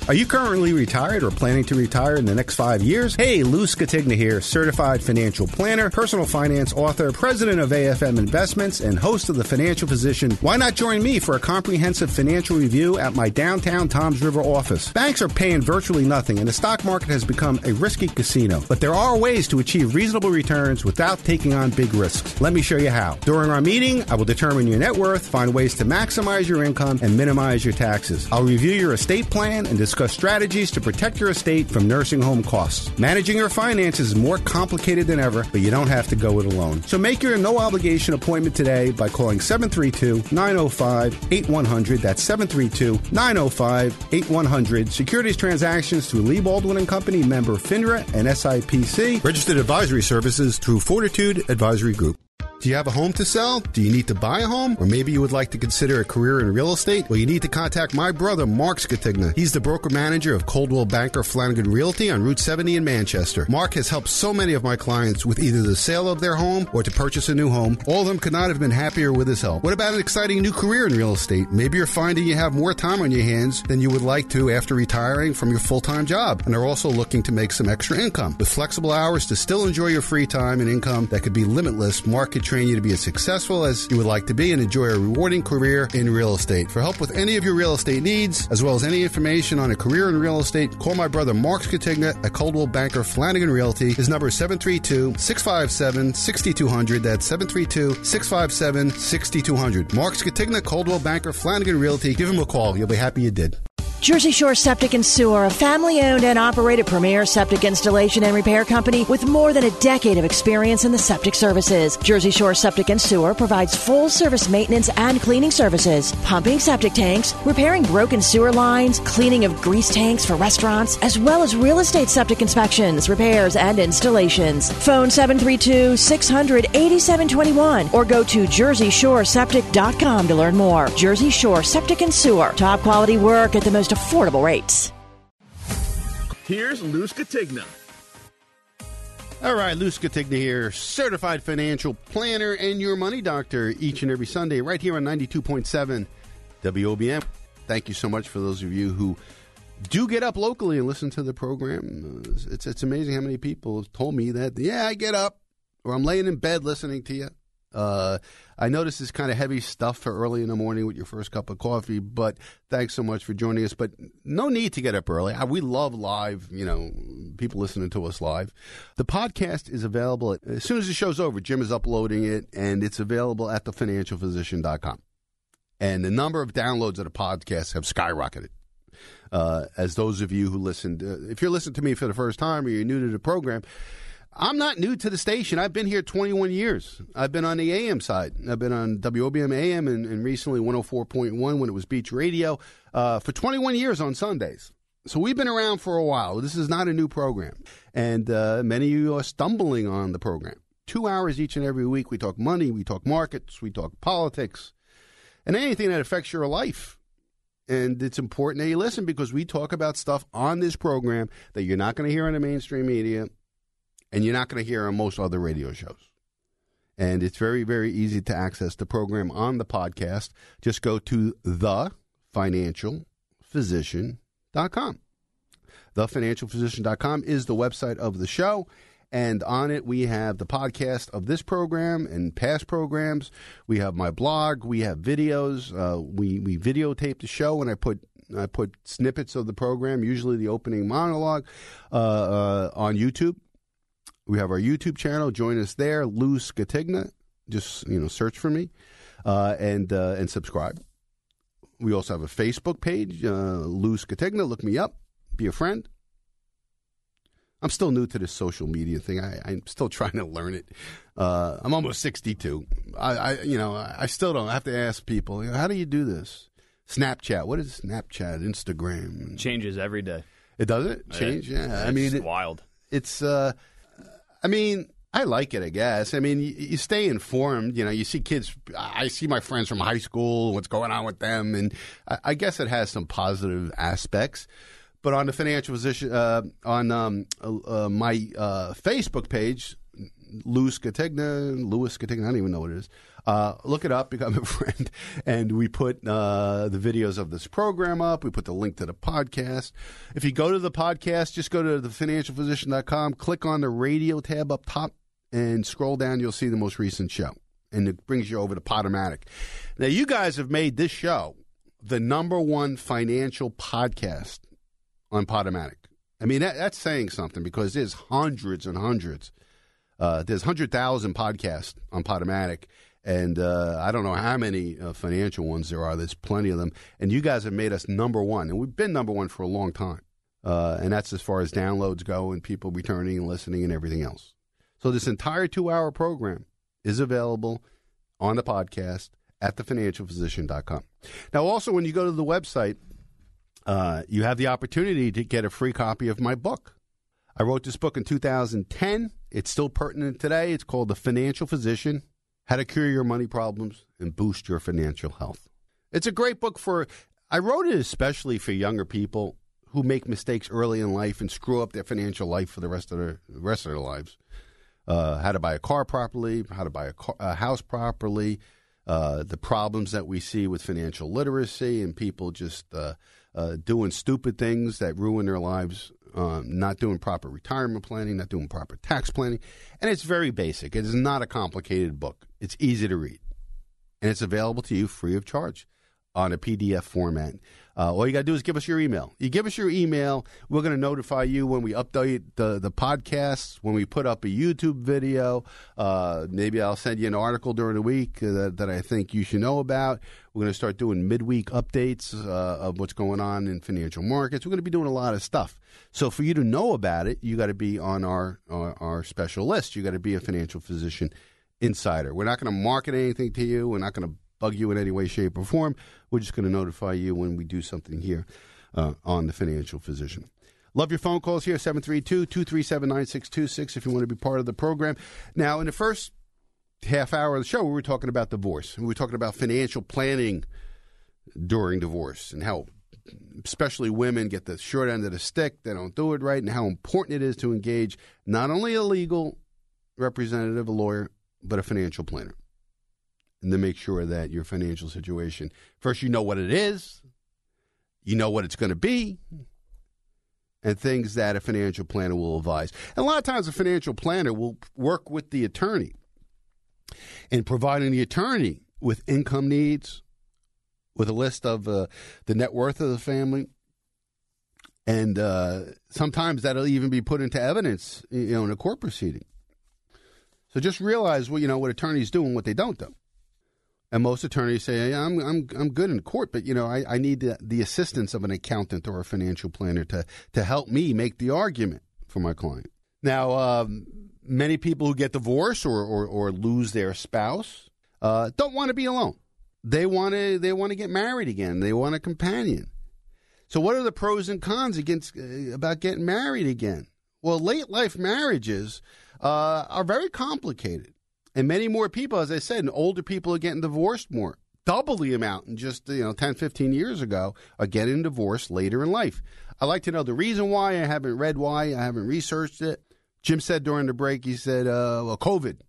Are you currently retired or planning to retire in the next five years? Hey, Lou Scatigna here, certified financial planner, personal finance author, president of AFM Investments, and host of The Financial Physician. Why not join me for a comprehensive financial review at my downtown Toms River office? Banks are paying virtually nothing, and the stock market has become a risky casino. But there are ways to achieve reasonable returns without taking on big risks. Let me show you how. During our meeting, I will determine your net worth, find ways to maximize your income, and minimize your taxes. I'll review your estate plan and discuss strategies to protect your estate from nursing home costs. Managing your finances is more complicated than ever, but you don't have to go it alone. So make your no obligation appointment today by calling 732 905 8100. That's 732 905 8100. Securities transactions through Lee Baldwin and Company, member FINRA and SIPC. Registered advisory services through Fortitude Advisory Group. Do you have a home to sell? Do you need to buy a home? Or maybe you would like to consider a career in real estate? Well, you need to contact my brother, Mark Scatigna. He's the broker manager of Coldwell Banker Flanagan Realty on Route 70 in Manchester. Mark has helped so many of my clients with either the sale of their home or to purchase a new home. All of them could not have been happier with his help. What about an exciting new career in real estate? Maybe you're finding you have more time on your hands than you would like to after retiring from your full-time job and are also looking to make some extra income. With flexible hours to still enjoy your free time and income that could be limitless, Mark could train you to be as successful as you would like to be and enjoy a rewarding career in real estate. For help with any of your real estate needs, as well as any information on a career in real estate, call my brother Mark Scatigna at Coldwell Banker Flanagan Realty. His number is 732 657 6200. That's 732 657 6200. Mark Scatigna, Coldwell Banker Flanagan Realty. Give him a call. You'll be happy you did. Jersey Shore Septic and Sewer, a family owned and operated premier septic installation and repair company with more than a decade of experience in the septic services. Jersey Shore Septic and Sewer provides full service maintenance and cleaning services, pumping septic tanks, repairing broken sewer lines, cleaning of grease tanks for restaurants, as well as real estate septic inspections, repairs, and installations. Phone 732 600 8721 or go to JerseyShoreSeptic.com to learn more. Jersey Shore Septic and Sewer, top quality work at the most affordable rates. Here's Lou Scatigna. All right, Lou Scatigna here, certified financial planner and your money doctor each and every Sunday right here on 92.7 WOBM. Thank you so much for those of you who do get up locally and listen to the program. It's, it's amazing how many people have told me that, yeah, I get up or I'm laying in bed listening to you. Uh, I know this is kind of heavy stuff for early in the morning with your first cup of coffee, but thanks so much for joining us. But no need to get up early. We love live, you know, people listening to us live. The podcast is available at, as soon as the show's over. Jim is uploading it, and it's available at thefinancialphysician.com. And the number of downloads of the podcast have skyrocketed. Uh, as those of you who listened, uh, if you're listening to me for the first time or you're new to the program, I'm not new to the station. I've been here 21 years. I've been on the AM side. I've been on WOBM AM and, and recently 104.1 when it was Beach Radio uh, for 21 years on Sundays. So we've been around for a while. This is not a new program. And uh, many of you are stumbling on the program. Two hours each and every week. We talk money, we talk markets, we talk politics, and anything that affects your life. And it's important that you listen because we talk about stuff on this program that you're not going to hear on the mainstream media and you're not going to hear on most other radio shows. And it's very, very easy to access the program on the podcast. Just go to thefinancialphysician.com. Thefinancialphysician.com is the website of the show. And on it, we have the podcast of this program and past programs. We have my blog. We have videos. Uh, we we videotape the show, and I put I put snippets of the program, usually the opening monologue, uh, uh, on YouTube. We have our YouTube channel. Join us there, Lou Scatigna. Just you know, search for me uh, and uh, and subscribe. We also have a Facebook page, uh, Lou Scatigna. Look me up. Be a friend. I'm still new to this social media thing. I, I'm still trying to learn it. Uh, I'm almost 62. I, I, you know, I still don't. I have to ask people, you know, how do you do this? Snapchat. What is Snapchat? Instagram. Changes every day. It does it change. Yeah, I mean, It's it, wild. it's. Uh, I mean, I like it. I guess. I mean, you, you stay informed. You know, you see kids. I see my friends from high school. What's going on with them? And I, I guess it has some positive aspects. But on the financial physician, uh, on um, uh, uh, my uh, Facebook page, Lou Scatigna, Lou Scatigna, I don't even know what it is. Uh, look it up, become a friend, and we put uh, the videos of this program up. We put the link to the podcast. If you go to the podcast, just go to thefinancialphysician.com, click on the radio tab up top, and scroll down. You'll see the most recent show, and it brings you over to Podomatic. Now, you guys have made this show the number one financial podcast on Podomatic. I mean, that, that's saying something because there's hundreds and hundreds. Uh, there's 100,000 podcasts on Podomatic, and uh, I don't know how many uh, financial ones there are. There's plenty of them. And you guys have made us number one, and we've been number one for a long time. Uh, and that's as far as downloads go and people returning and listening and everything else. So this entire two hour program is available on the podcast at thefinancialphysician.com. Now, also, when you go to the website, uh, you have the opportunity to get a free copy of my book. I wrote this book in 2010. It's still pertinent today. It's called The Financial Physician How to Cure Your Money Problems and Boost Your Financial Health. It's a great book for, I wrote it especially for younger people who make mistakes early in life and screw up their financial life for the rest of their, the rest of their lives. Uh, how to buy a car properly, how to buy a, car, a house properly, uh, the problems that we see with financial literacy and people just uh, uh, doing stupid things that ruin their lives, um, not doing proper retirement planning, not doing proper tax planning. And it's very basic. It is not a complicated book, it's easy to read. And it's available to you free of charge on a PDF format. Uh, all you got to do is give us your email. You give us your email, we're going to notify you when we update the, the podcasts, when we put up a YouTube video. Uh, maybe I'll send you an article during the week that, that I think you should know about. We're going to start doing midweek updates uh, of what's going on in financial markets. We're going to be doing a lot of stuff. So for you to know about it, you got to be on our, our, our special list. You got to be a financial physician insider. We're not going to market anything to you. We're not going to bug you in any way, shape, or form. We're just going to notify you when we do something here uh, on the Financial Physician. Love your phone calls here, 732 237 9626, if you want to be part of the program. Now, in the first half hour of the show, we were talking about divorce. We were talking about financial planning during divorce and how, especially women, get the short end of the stick. They don't do it right, and how important it is to engage not only a legal representative, a lawyer, but a financial planner and to make sure that your financial situation first you know what it is, you know what it's going to be, and things that a financial planner will advise. And a lot of times, a financial planner will work with the attorney in providing the attorney with income needs, with a list of uh, the net worth of the family. And uh, sometimes that'll even be put into evidence, you know, in a court proceeding. So just realize, well, you know, what attorneys do and what they don't do. And most attorneys say, yeah, I'm, I'm, I'm good in court, but, you know, I, I need the, the assistance of an accountant or a financial planner to, to help me make the argument for my client. Now, um, many people who get divorced or, or, or lose their spouse uh, don't want to be alone. They want to they want to get married again. They want a companion. So, what are the pros and cons against uh, about getting married again? Well, late life marriages uh, are very complicated. And many more people, as I said, and older people are getting divorced more. Double the amount in just you know 10, 15 years ago are getting divorced later in life. I'd like to know the reason why. I haven't read why. I haven't researched it. Jim said during the break, he said, uh, well, COVID.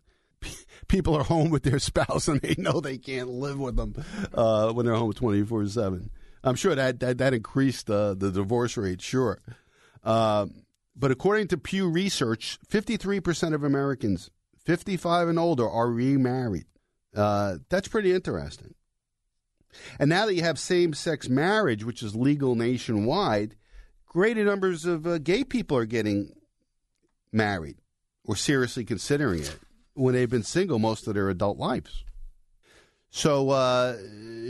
People are home with their spouse and they know they can't live with them uh, when they're home 24 7. I'm sure that, that, that increased uh, the divorce rate, sure. Uh, but according to Pew Research, 53% of Americans 55 and older are remarried. Uh, that's pretty interesting. And now that you have same sex marriage, which is legal nationwide, greater numbers of uh, gay people are getting married or seriously considering it when they've been single most of their adult lives. So, uh,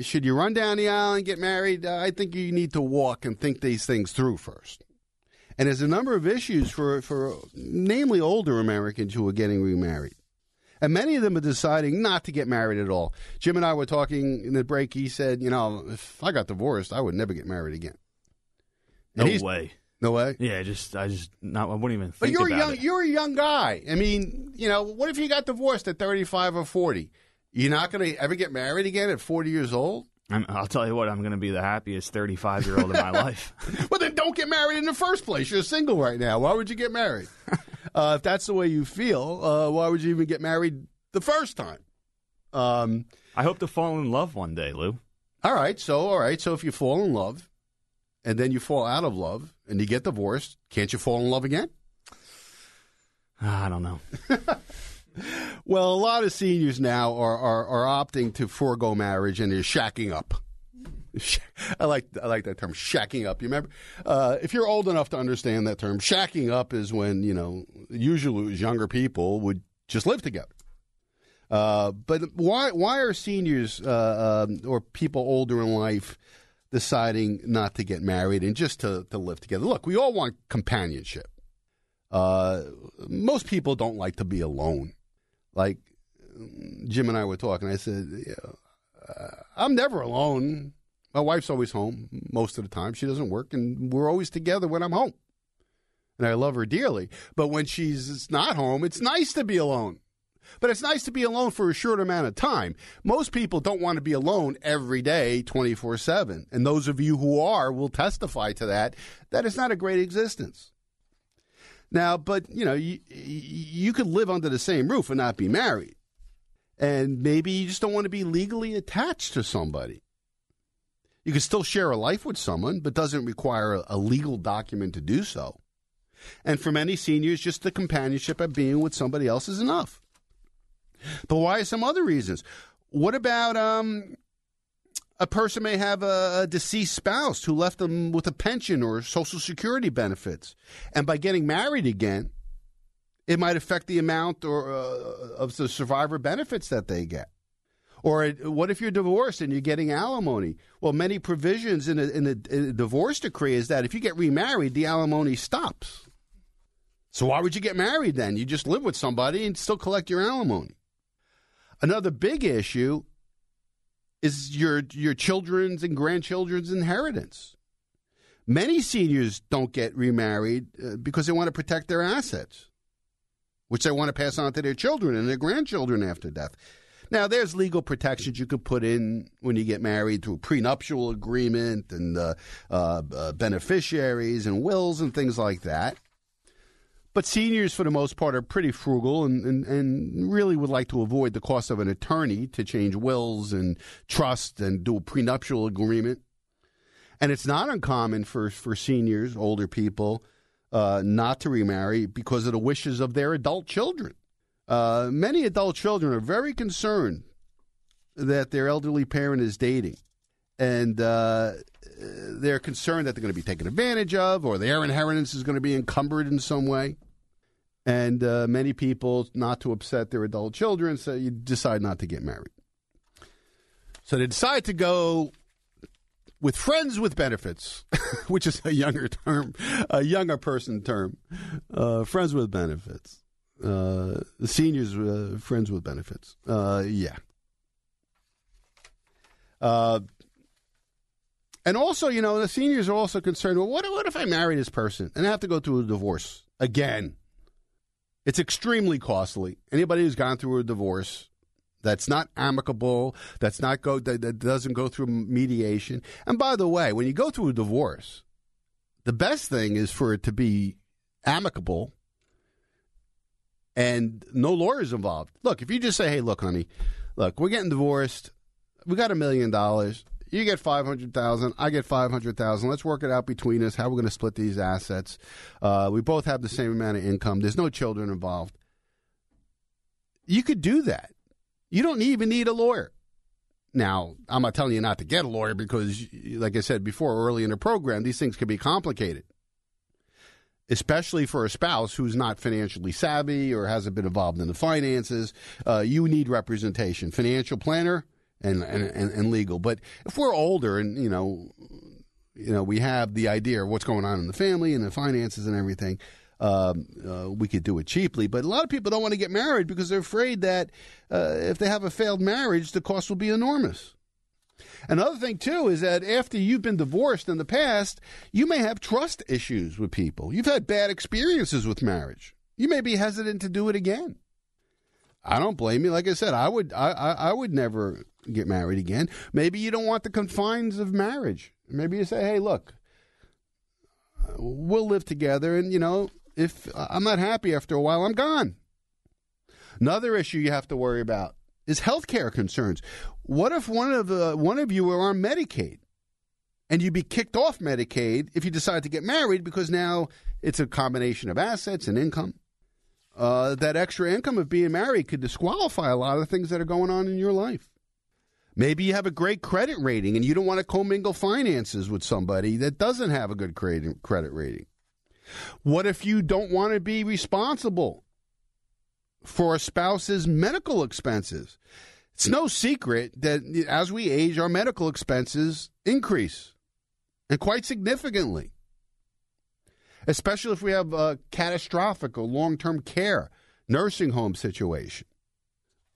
should you run down the aisle and get married? I think you need to walk and think these things through first. And there's a number of issues for, for namely older Americans who are getting remarried. And many of them are deciding not to get married at all. Jim and I were talking in the break. He said, you know, if I got divorced, I would never get married again. No And he's- way. No way. Yeah, just I just not. I wouldn't even. Think But you're a young it. you're a young guy. I mean, you know, what if you got divorced at 35 or 40? You're not going to ever get married again at 40 years old? I'm, I'll tell you what. I'm going to be the happiest 35 year old in my life. Well, then don't get married in the first place. You're single right now. Why would you get married? uh, if that's the way you feel, uh, why would you even get married the first time? Um, I hope to fall in love one day, Lou. all right, so all right, so if you fall in love and then you fall out of love and you get divorced, can't you fall in love again? I don't know. Well, a lot of seniors now are, are, are opting to forego marriage and they're shacking up. I like I like that term, shacking up. You remember, uh, if you're old enough to understand that term, shacking up is when you know usually it was younger people would just live together. Uh, but why why are seniors uh, um, or people older in life deciding not to get married and just to, to live together? Look, we all want companionship. Uh, most people don't like to be alone. Like Jim and I were talking, I said, yeah, uh, I'm never alone. My wife's always home most of the time. She doesn't work, and we're always together when I'm home. And I love her dearly. But when she's not home, it's nice to be alone. But it's nice to be alone for a short amount of time. Most people don't want to be alone every day, 24 7. And those of you who are will testify to that, that it's not a great existence. Now, but, you know, you, you could live under the same roof and not be married. And maybe you just don't want to be legally attached to somebody. You can still share a life with someone, but doesn't require a, a legal document to do so. And for many seniors, just the companionship of being with somebody else is enough. But why are some other reasons? What about um, a person may have a, deceased spouse who left them with a pension or Social Security benefits, and by getting married again, it might affect the amount or uh, of the survivor benefits that they get. Or what if you're divorced and you're getting alimony? Well, many provisions in a, in, a, in a divorce decree is that if you get remarried, the alimony stops. So why would you get married then? You just live with somebody and still collect your alimony. Another big issue is your your children's and grandchildren's inheritance. Many seniors don't get remarried uh, because they want to protect their assets, which they want to pass on to their children and their grandchildren after death. Now, there's legal protections you could put in when you get married through a prenuptial agreement and uh, uh, uh, beneficiaries and wills and things like that. But seniors, for the most part, are pretty frugal and, and, and really would like to avoid the cost of an attorney to change wills and trust and do a prenuptial agreement. And it's not uncommon for, for seniors, older people, uh, not to remarry because of the wishes of their adult children. Uh, many adult children are very concerned that their elderly parent is dating. And uh, they're concerned that they're going to be taken advantage of or their inheritance is going to be encumbered in some way. And uh, many people, not to upset their adult children, so you decide not to get married. So they decide to go with friends with benefits, which is a younger term, a younger person term. Uh, friends with benefits. Uh, seniors, uh, friends with benefits. Uh, yeah. Uh, and also, you know, the seniors are also concerned. Well, what, what if I marry this person and I have to go through a divorce again? It's extremely costly. Anybody who's gone through a divorce that's not amicable, that's not go that, that doesn't go through mediation. And by the way, when you go through a divorce, the best thing is for it to be amicable and no lawyers involved. Look, if you just say, "Hey, look, honey, look, we're getting divorced. We got a million dollars. You get five hundred thousand. I get five hundred thousand. Let's work it out between us. How we're going to split these assets. Uh, we both have the same amount of income. There's no children involved. You could do that. You don't even need a lawyer. Now, I'm not telling you not to get a lawyer because, like I said before, early in the program, these things can be complicated especially for a spouse who's not financially savvy or hasn't been involved in the finances. Uh, you need representation, financial planner and, and, and, legal. But if we're older and, you know, you know, we have the idea of what's going on in the family and the finances and everything, um, uh, we could do it cheaply. But a lot of people don't want to get married because they're afraid that uh, if they have a failed marriage, the cost will be enormous. Another thing, too, is that after you've been divorced in the past, you may have trust issues with people. You've had bad experiences with marriage. You may be hesitant to do it again. I don't blame you. Like I said, I would I, I, I would never get married again. Maybe you don't want the confines of marriage. Maybe you say, hey, look, we'll live together, and you know, if I'm not happy after a while, I'm gone. Another issue you have to worry about is health care concerns. What if one of uh, one of you are on Medicaid, and you'd be kicked off Medicaid if you decide to get married because now it's a combination of assets and income? Uh, that extra income of being married could disqualify a lot of things that are going on in your life. Maybe you have a great credit rating and you don't want to commingle finances with somebody that doesn't have a good credit rating. What if you don't want to be responsible for a spouse's medical expenses? It's no secret that as we age, our medical expenses increase and quite significantly especially if we have a catastrophic or long term care nursing home situation.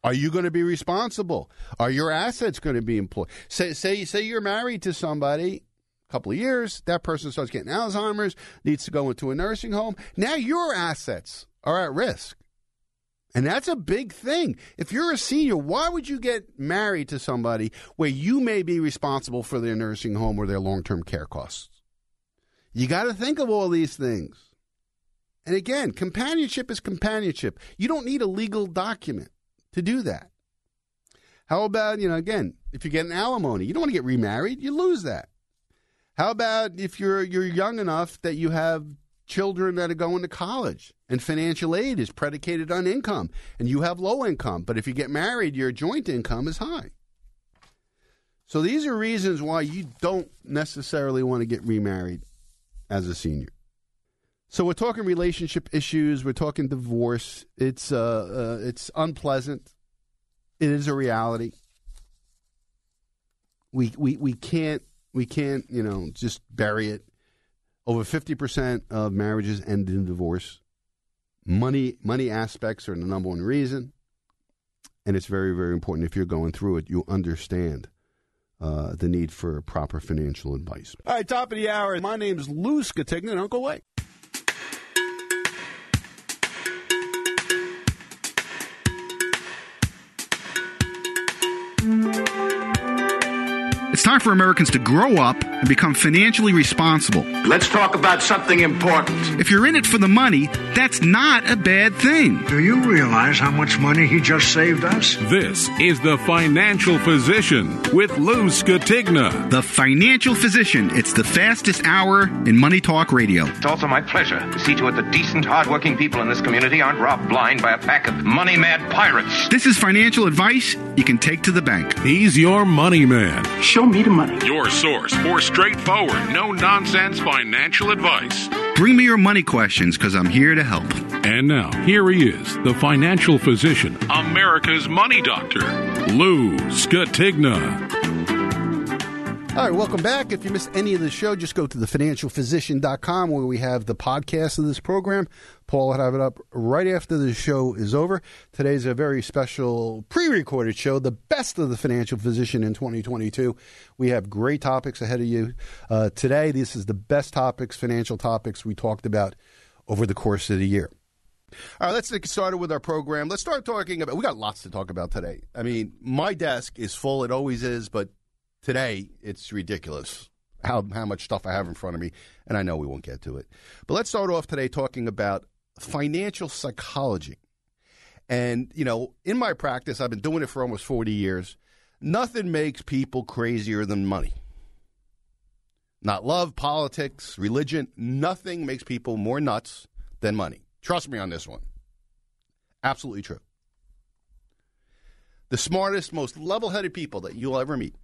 Are you going to be responsible? Are your assets going to be employed? Say, say, say you're married to somebody a couple of years, that person starts getting Alzheimer's, needs to go into a nursing home. Now your assets are at risk. And that's a big thing. If you're a senior, why would you get married to somebody where you may be responsible for their nursing home or their long term care costs? You got to think of all these things. And again, companionship is companionship. You don't need a legal document to do that. How about, you know, again, if you get an alimony, you don't want to get remarried, you lose that. How about if you're you're young enough that you have children that are going to college and financial aid is predicated on income and you have low income, but if you get married, your joint income is high. So these are reasons why you don't necessarily want to get remarried as a senior. So we're talking relationship issues. We're talking divorce. It's uh, uh, it's unpleasant. It is a reality. We we we can't we can't you know just bury it. Over fifty percent of marriages end in divorce. Money money aspects are the number one reason, and it's very very important. If you're going through it, you understand uh, the need for proper financial advice. All right, top of the hour. My name is Lou Scatigna. Don't. Time for Americans to grow up and become financially responsible. Let's talk about something important. If you're in it for the money, that's not a bad thing. Do you realize how much money he just saved us? This is The Financial Physician with Lou Scatigna. The Financial Physician. It's the fastest hour in Money Talk Radio. It's also my pleasure to see to it that decent, hardworking people in this community aren't robbed blind by a pack of money mad pirates. This is financial advice you can take to the bank. He's your money man. Show me the money. Your source for straightforward, no nonsense financial advice. Bring me your money questions because I'm here to help. And now, here he is, the financial physician, America's money doctor, Lou Scatigna. All right, welcome back. If you missed any of the show, just go to thefinancialphysician.com where we have the podcast of this program. Paul will have it up right after the show is over. Today's a very special pre recorded show, the best of the financial physician in 2022. We have great topics ahead of you. Uh, today, this is the best topics, financial topics we talked about over the course of the year. All right, let's get started with our program. Let's start talking about. We got lots to talk about today. I mean, my desk is full. It always is, but today it's ridiculous how how much stuff I have in front of me, and I know we won't get to it. But let's start off today talking about financial psychology. And you know, in my practice, I've been doing it for almost forty years. Nothing makes people crazier than money. Not love, politics, religion. Nothing makes people more nuts than money. Trust me on this one. Absolutely true. The smartest, most level headed people that you'll ever meet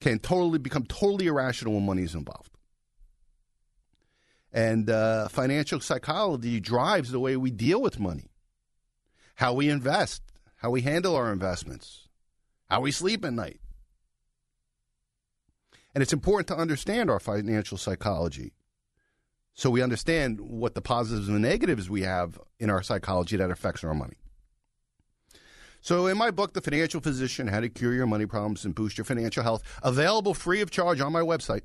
can totally become totally irrational when money is involved. And uh, financial psychology drives the way we deal with money, how we invest, how we handle our investments, how we sleep at night. And it's important to understand our financial psychology So we understand what the positives and negatives we have in our psychology that affects our money. So, in my book, The Financial Physician How to Cure Your Money Problems and Boost Your Financial Health, available free of charge on my website.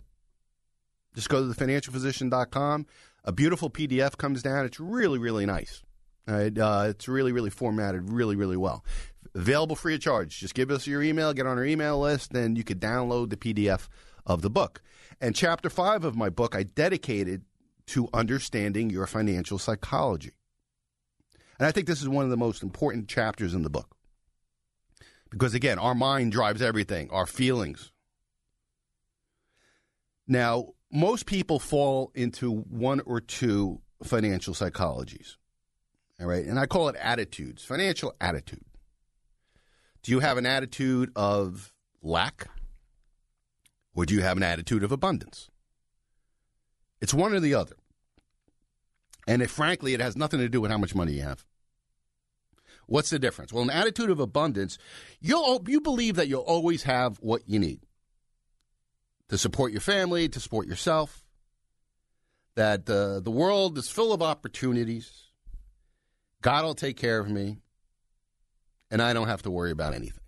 Just go to thefinancialphysician.com. A beautiful PDF comes down. It's really, really nice. Uh, it's really, really formatted really, really well. Available free of charge. Just give us your email, get on our email list, and you could download the PDF of the book. And chapter five of my book, I dedicated to understanding your financial psychology. And I think this is one of the most important chapters in the book. Because again, our mind drives everything, our feelings. Now, most people fall into one or two financial psychologies. All right. And I call it attitudes, financial attitude. Do you have an attitude of lack? Or do you have an attitude of abundance? It's one or the other. And it, frankly, it has nothing to do with how much money you have. What's the difference? Well, an attitude of abundance, you'll you believe that you'll always have what you need to support your family, to support yourself. That uh, the world is full of opportunities. God will take care of me, and I don't have to worry about anything.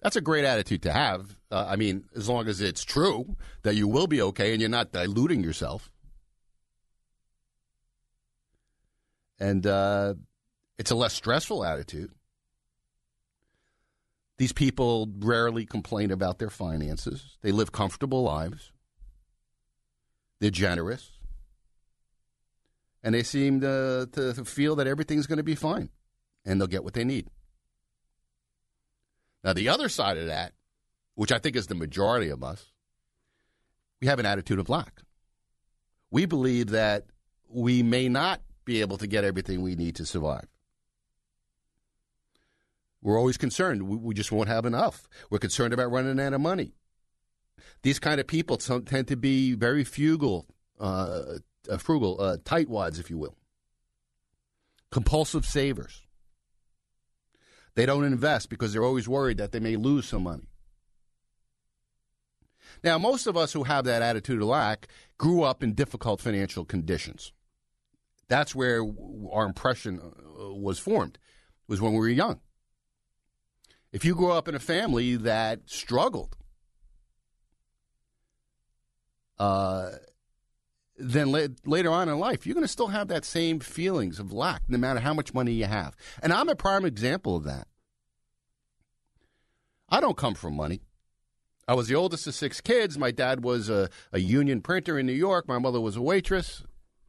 That's a great attitude to have. Uh, I mean, as long as it's true that you will be okay and you're not diluting yourself. And uh, it's a less stressful attitude. These people rarely complain about their finances. They live comfortable lives. They're generous. And they seem to, to feel that everything's going to be fine and they'll get what they need. Now, the other side of that, which I think is the majority of us, we have an attitude of lack. We believe that we may not be able to get everything we need to survive. We're always concerned. We, just won't have enough. We're concerned about running out of money. These kind of people tend to be very frugal, uh, uh, frugal, uh, tightwads, if you will, compulsive savers. They don't invest because they're always worried that they may lose some money. Now, most of us who have that attitude of lack grew up in difficult financial conditions. That's where our impression uh, was formed, was when we were young. If you grew up in a family that struggled, uh, then la- later on in life, you're going to still have that same feelings of lack, no matter how much money you have. And I'm a prime example of that. I don't come from money. I was the oldest of six kids. My dad was a, a union printer in New York. My mother was a waitress.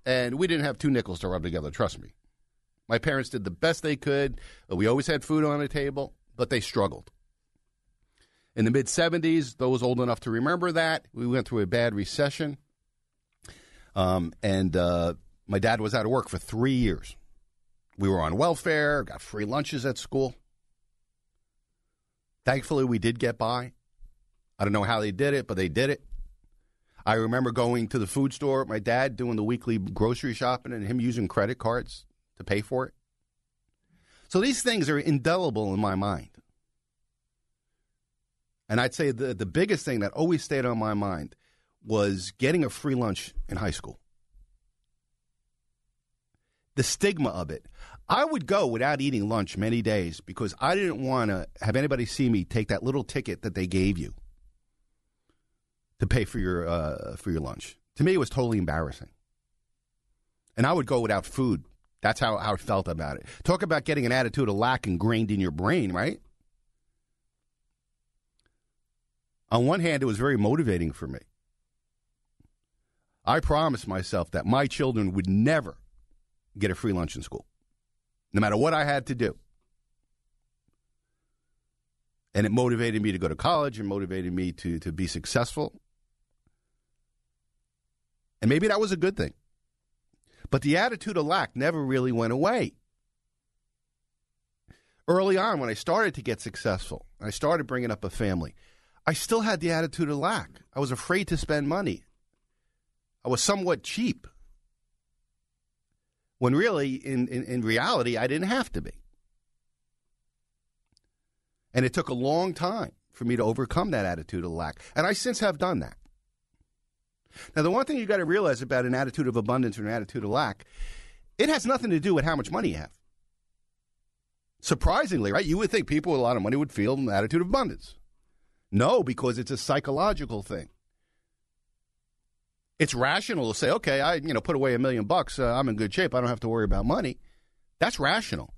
And we didn't have two nickels to rub together, trust me. My parents did the best they could. We always had food on the table but they struggled. In the mid 70s, those old enough to remember that, we went through a bad recession. Um, and uh, my dad was out of work for three years. We were on welfare, got free lunches at school. Thankfully, we did get by. I don't know how they did it, but they did it. I remember going to the food store, my dad doing the weekly grocery shopping, and him using credit cards to pay for it. So these things are indelible in my mind. And I'd say the, the biggest thing that always stayed on my mind was getting a free lunch in high school. The stigma of it. I would go without eating lunch many days because I didn't want to have anybody see me take that little ticket that they gave you to pay for your uh, for your lunch. To me, it was totally embarrassing. And I would go without food that's how, how I felt about it. Talk about getting an attitude of lack ingrained in your brain, right? On one hand, it was very motivating for me. I promised myself that my children would never get a free lunch in school, no matter what I had to do. And it motivated me to go to college and motivated me to, to be successful. And maybe that was a good thing. But the attitude of lack never really went away. Early on, when I started to get successful, I started bringing up a family, I still had the attitude of lack. I was afraid to spend money. I was somewhat cheap. When really, in, in, in reality, I didn't have to be. And it took a long time for me to overcome that attitude of lack. And I since have done that. Now, the one thing you got to realize about an attitude of abundance or an attitude of lack, it has nothing to do with how much money you have. Surprisingly, right? You would think people with a lot of money would feel an attitude of abundance. No, because it's a psychological thing. It's rational to say, okay, I you know put away a million bucks, uh, I'm in good shape. I don't have to worry about money. That's rational.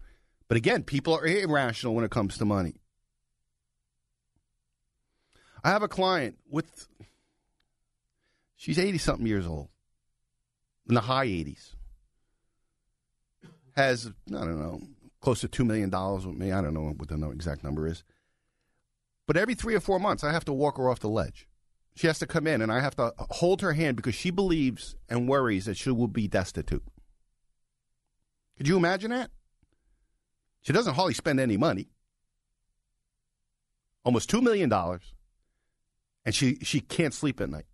But again, people are irrational when it comes to money. I have a client with she's 80 something years old. In the high 80s. Has I don't know, close to 2 million dollars with me. I don't know what the exact number is. But every 3 or 4 months I have to walk her off the ledge. She has to come in and I have to hold her hand because she believes and worries that she will be destitute. Could you imagine that? She doesn't hardly spend any money. Almost $2 million. And she, she can't sleep at night.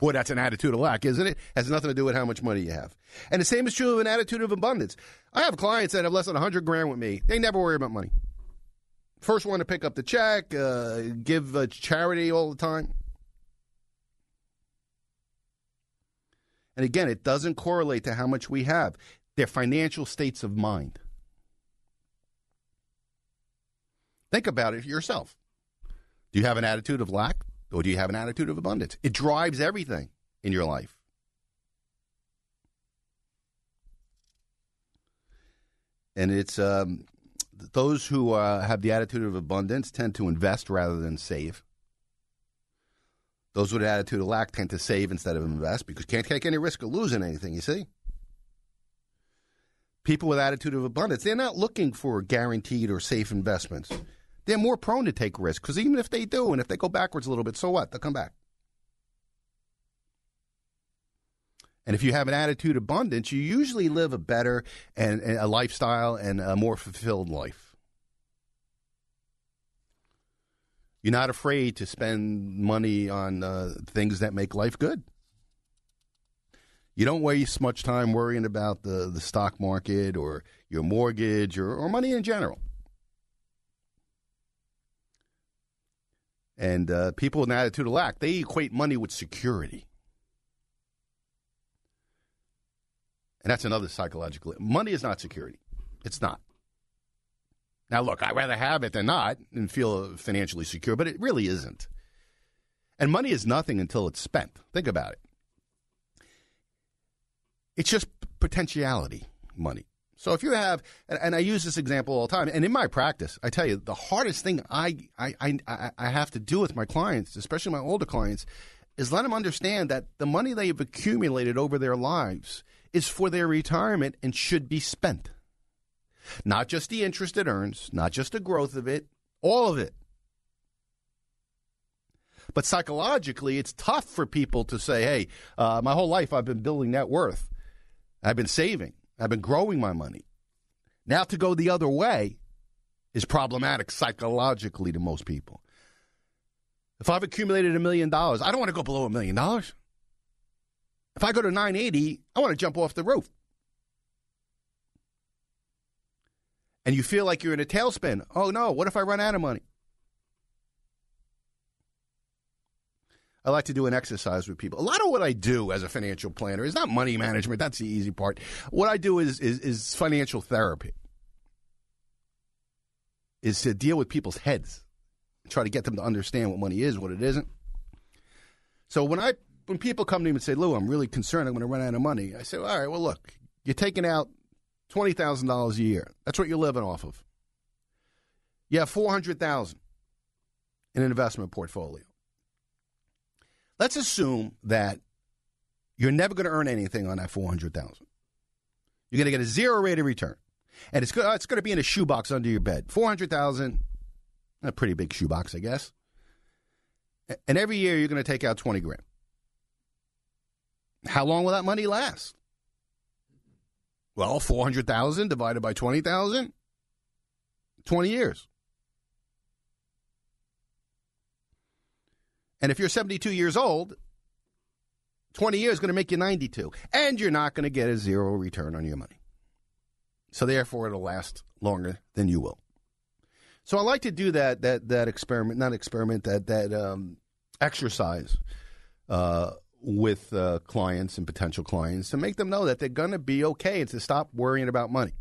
Boy, that's an attitude of lack, isn't it? Has nothing to do with how much money you have. And the same is true of an attitude of abundance. I have clients that have less than 100 grand with me. They never worry about money. First one to pick up the check, uh, give a charity all the time. And again, it doesn't correlate to how much we have. Their financial states of mind. Think about it yourself. Do you have an attitude of lack or do you have an attitude of abundance? It drives everything in your life. And it's um, those who uh, have the attitude of abundance tend to invest rather than save. Those with an attitude of lack tend to save instead of invest because you can't take any risk of losing anything, you see? People with attitude of abundance, they're not looking for guaranteed or safe investments. They're more prone to take risks because even if they do and if they go backwards a little bit, so what? They'll come back. And if you have an attitude of abundance, you usually live a better and, and a lifestyle and a more fulfilled life. You're not afraid to spend money on uh, things that make life good. You don't waste much time worrying about the, the stock market or your mortgage or, or money in general. And uh, people with an attitude of lack, they equate money with security. And that's another psychological. Money is not security. It's not. Now, look, I'd rather have it than not and feel financially secure, but it really isn't. And money is nothing until it's spent. Think about it. It's just potentiality money. So if you have, and I use this example all the time, and in my practice, I tell you, the hardest thing I, I, I, I have to do with my clients, especially my older clients, is let them understand that the money they've accumulated over their lives is for their retirement and should be spent. Not just the interest it earns, not just the growth of it, all of it. But psychologically, it's tough for people to say, hey, uh, my whole life I've been building net worth. I've been saving. I've been growing my money. Now to go the other way is problematic psychologically to most people. If I've accumulated a million dollars, I don't want to go below a million dollars. If I go to 980, I want to jump off the roof. And you feel like you're in a tailspin. Oh no, what if I run out of money? I like to do an exercise with people. A lot of what I do as a financial planner is not money management. That's the easy part. What I do is, is, is financial therapy. Is to deal with people's heads, try to get them to understand what money is, what it isn't. So when I when people come to me and say, Lou, I'm really concerned I'm going to run out of money, I say, all right, well, look, you're taking out $20,000 a year. That's what you're living off of. You have 400000 in an investment portfolio. Let's assume that you're never going to earn anything on that 400000 You're going to get a zero rate of return. And it's, uh, it's going to be in a shoebox under your bed. 400000 a pretty big shoebox, I guess. And every year you're going to take out 20 grand. How long will that money last? Well, 400,000 divided by 20,000, 20 years. And if you're 72 years old, 20 years is going to make you 92. And you're not going to get a zero return on your money. So therefore, it'll last longer than you will. So I like to do that that that experiment, not experiment, that that um, exercise uh, with uh, clients and potential clients to make them know that they're going to be okay and to stop worrying about money.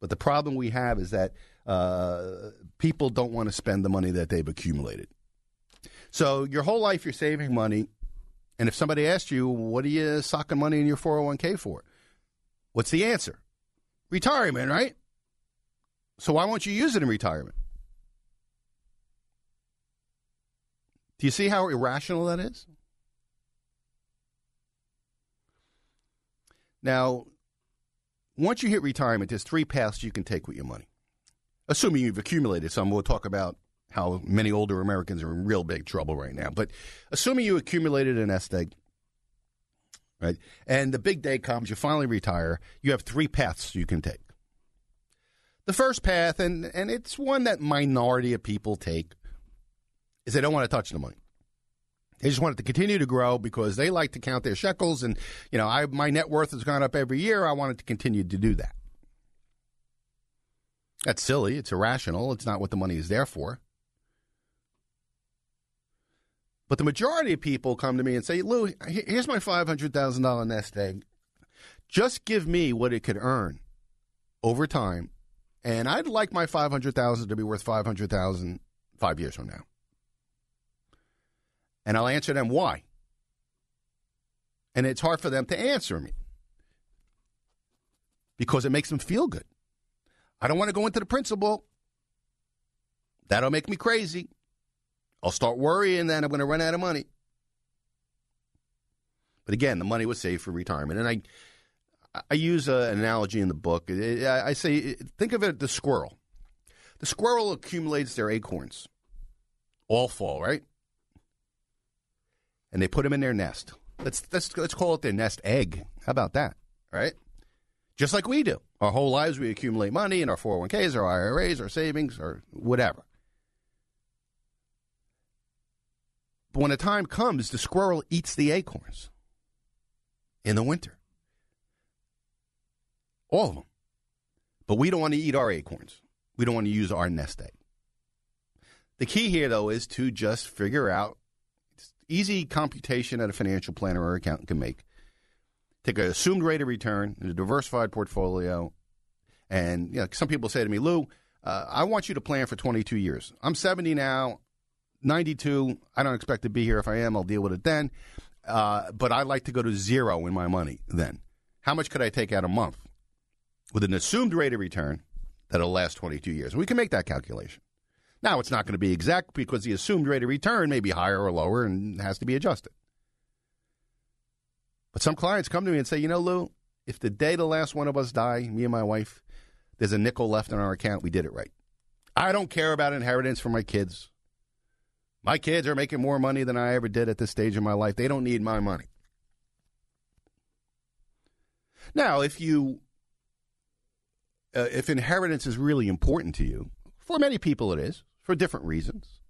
But the problem we have is that uh, people don't want to spend the money that they've accumulated. So your whole life you're saving money, and if somebody asked you, "What are you socking money in your 401k for?" What's the answer? Retirement, right? So why won't you use it in retirement? Do you see how irrational that is? Now, once you hit retirement, there's three paths you can take with your money. Assuming you've accumulated some, we'll talk about how many older Americans are in real big trouble right now. But assuming you accumulated an nest egg, right, and the big day comes, you finally retire, you have three paths you can take. The first path, and, and it's one that minority of people take, is they don't want to touch the money. They just want it to continue to grow because they like to count their shekels, and you know, I my net worth has gone up every year. I want it to continue to do that. That's silly. It's irrational. It's not what the money is there for. But the majority of people come to me and say, Lou, here's my $500,000 nest egg. Just give me what it could earn over time. And I'd like my 500000 to be worth 500000 five years from now. And I'll answer them why. And it's hard for them to answer me because it makes them feel good. I don't want to go into the principal. That'll make me crazy. I'll start worrying that I'm going to run out of money. But again, the money was saved for retirement. And I, I use uh, an analogy in the book. I say, think of it the squirrel. The squirrel accumulates their acorns, all fall, right? and they put them in their nest. Let's let's let's call it their nest egg. How about that? Right? Just like we do. Our whole lives we accumulate money in our 401ks, our IRAs, our savings, or whatever. But when the time comes, the squirrel eats the acorns in the winter. All of them. But we don't want to eat our acorns. We don't want to use our nest egg. The key here, though, is to just figure out easy computation that a financial planner or accountant can make. Take an assumed rate of return in a diversified portfolio. And you know, some people say to me, Lou, uh, I want you to plan for 22 years. I'm 70 now, 92. I don't expect to be here. If I am, I'll deal with it then. Uh, but I'd like to go to zero in my money then. How much could I take out a month with an assumed rate of return that'll last 22 years? We can make that calculation. Now, it's not going to be exact because the assumed rate of return may be higher or lower and has to be adjusted. But some clients come to me and say, you know, Lou, if the day the last one of us die, me and my wife, there's a nickel left in our account, we did it right. I don't care about inheritance for my kids. My kids are making more money than I ever did at this stage of my life. They don't need my money. Now, if you uh, if inheritance is really important to you, for many people it is for different reasons.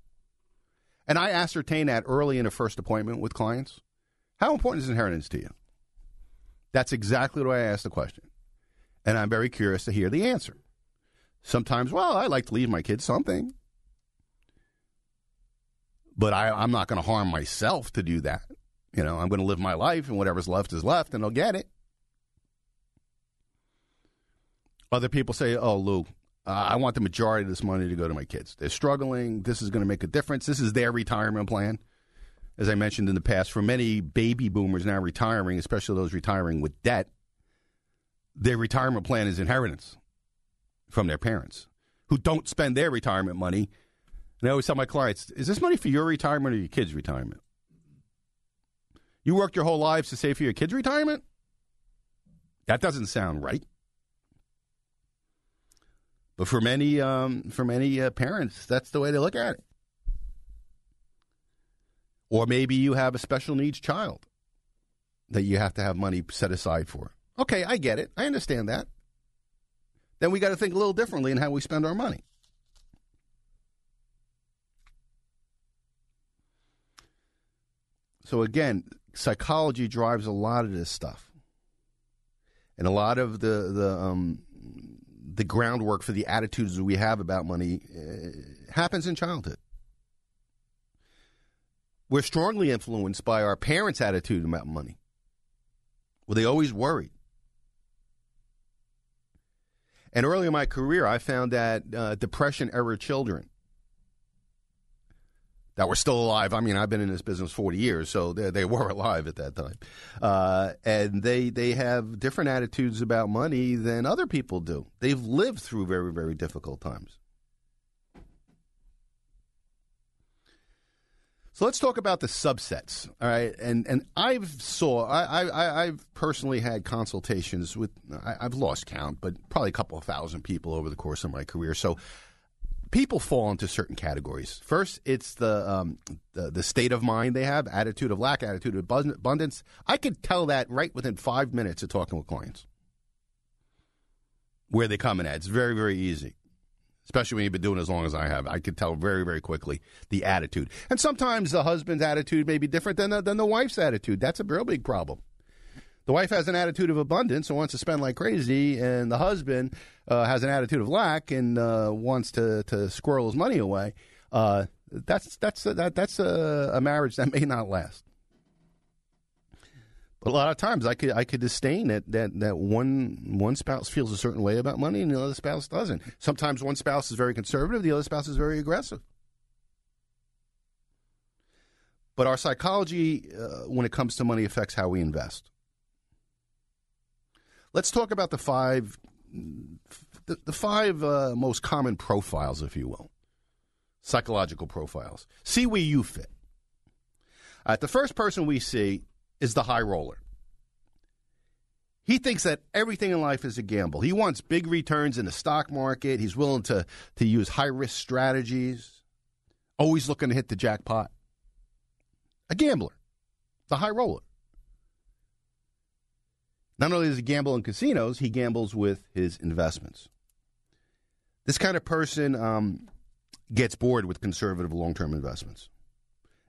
And I ascertain that early in a first appointment with clients. How important is inheritance to you? That's exactly what I asked the question. And I'm very curious to hear the answer. Sometimes, well, I like to leave my kids something. But I, I'm not going to harm myself to do that. You know, I'm going to live my life, and whatever's left is left, and I'll get it. Other people say, oh, Lou, uh, I want the majority of this money to go to my kids. They're struggling. This is going to make a difference. This is their retirement plan. As I mentioned in the past, for many baby boomers now retiring, especially those retiring with debt, their retirement plan is inheritance from their parents who don't spend their retirement money. And I always tell my clients, is this money for your retirement or your kids' retirement? You worked your whole lives to save for your kids' retirement? That doesn't sound right. But for many, um, for many uh, parents, that's the way they look at it. Or maybe you have a special needs child that you have to have money set aside for. Okay, I get it. I understand that. Then we got to think a little differently in how we spend our money. So again, psychology drives a lot of this stuff, and a lot of the the um, the groundwork for the attitudes we have about money uh, happens in childhood. We're strongly influenced by our parents' attitude about money. Were they always worried? And early in my career, I found that uh, depression era children that were still alive. I mean, I've been in this business 40 years, so they, they were alive at that time. Uh, and they, they have different attitudes about money than other people do. They've lived through very, very difficult times. So let's talk about the subsets, all right? And and I've saw I I I've personally had consultations with I, I've lost count, but probably a couple of thousand people over the course of my career. So people fall into certain categories. First, it's the, um, the the state of mind they have, attitude of lack, attitude of abundance. I could tell that right within five minutes of talking with clients. Where they come in at, it's very very easy especially when you've been doing as long as I have. I could tell very, very quickly the attitude. And sometimes the husband's attitude may be different than the, than the wife's attitude. That's a real big problem. The wife has an attitude of abundance and wants to spend like crazy, and the husband uh, has an attitude of lack and uh, wants to, to squirrel his money away. Uh, that's that's that, that's a, a marriage that may not last. A lot of times, I could I could disdain that that that one one spouse feels a certain way about money and the other spouse doesn't. Sometimes one spouse is very conservative, the other spouse is very aggressive. But our psychology, uh, when it comes to money, affects how we invest. Let's talk about the five the, the five uh, most common profiles, if you will, psychological profiles. See where you fit. Uh, the first person we see is the high roller. He thinks that everything in life is a gamble. He wants big returns in the stock market. He's willing to, to use high risk strategies, always looking to hit the jackpot. A gambler, the high roller. Not only does he gamble in casinos, he gambles with his investments. This kind of person um, gets bored with conservative long term investments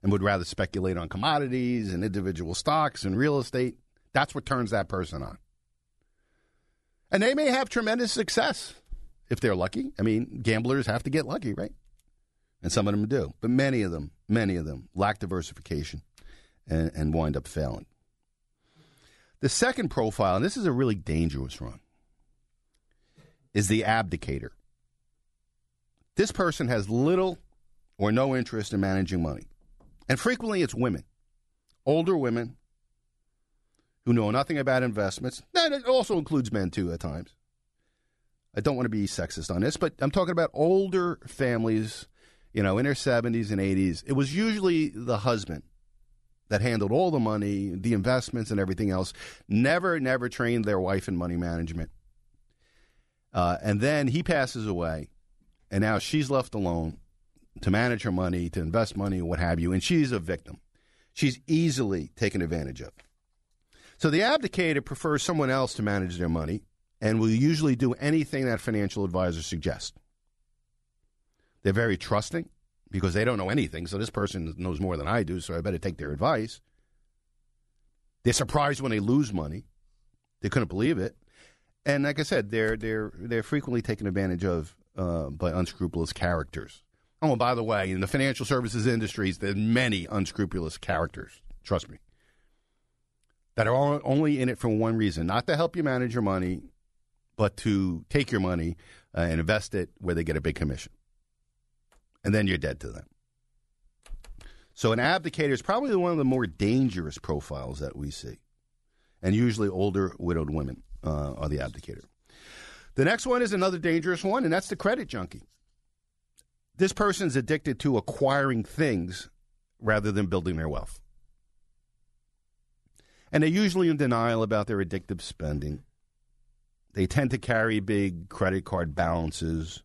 and would rather speculate on commodities and individual stocks and real estate. That's what turns that person on. And they may have tremendous success if they're lucky. I mean, gamblers have to get lucky, right? And some of them do. But many of them, many of them lack diversification and, and wind up failing. The second profile, and this is a really dangerous one, is the abdicator. This person has little or no interest in managing money. And frequently it's women, older women who know nothing about investments. That it also includes men too at times. I don't want to be sexist on this, but I'm talking about older families, you know, in their 70s and 80s. It was usually the husband that handled all the money, the investments, and everything else. Never, never trained their wife in money management. Uh, and then he passes away, and now she's left alone to manage her money, to invest money, what have you, and she's a victim. She's easily taken advantage of. So the abdicator prefers someone else to manage their money and will usually do anything that financial advisor suggests. They're very trusting because they don't know anything, so this person knows more than I do, so I better take their advice. They're surprised when they lose money. They couldn't believe it. And like I said, they're they're they're frequently taken advantage of uh, by unscrupulous characters. Oh, by the way, in the financial services industries, there's many unscrupulous characters. Trust me. That are only in it for one reason not to help you manage your money, but to take your money uh, and invest it where they get a big commission. And then you're dead to them. So, an abdicator is probably one of the more dangerous profiles that we see. And usually, older widowed women uh, are the abdicator. The next one is another dangerous one, and that's the credit junkie. This person's addicted to acquiring things rather than building their wealth. And they're usually in denial about their addictive spending. They tend to carry big credit card balances.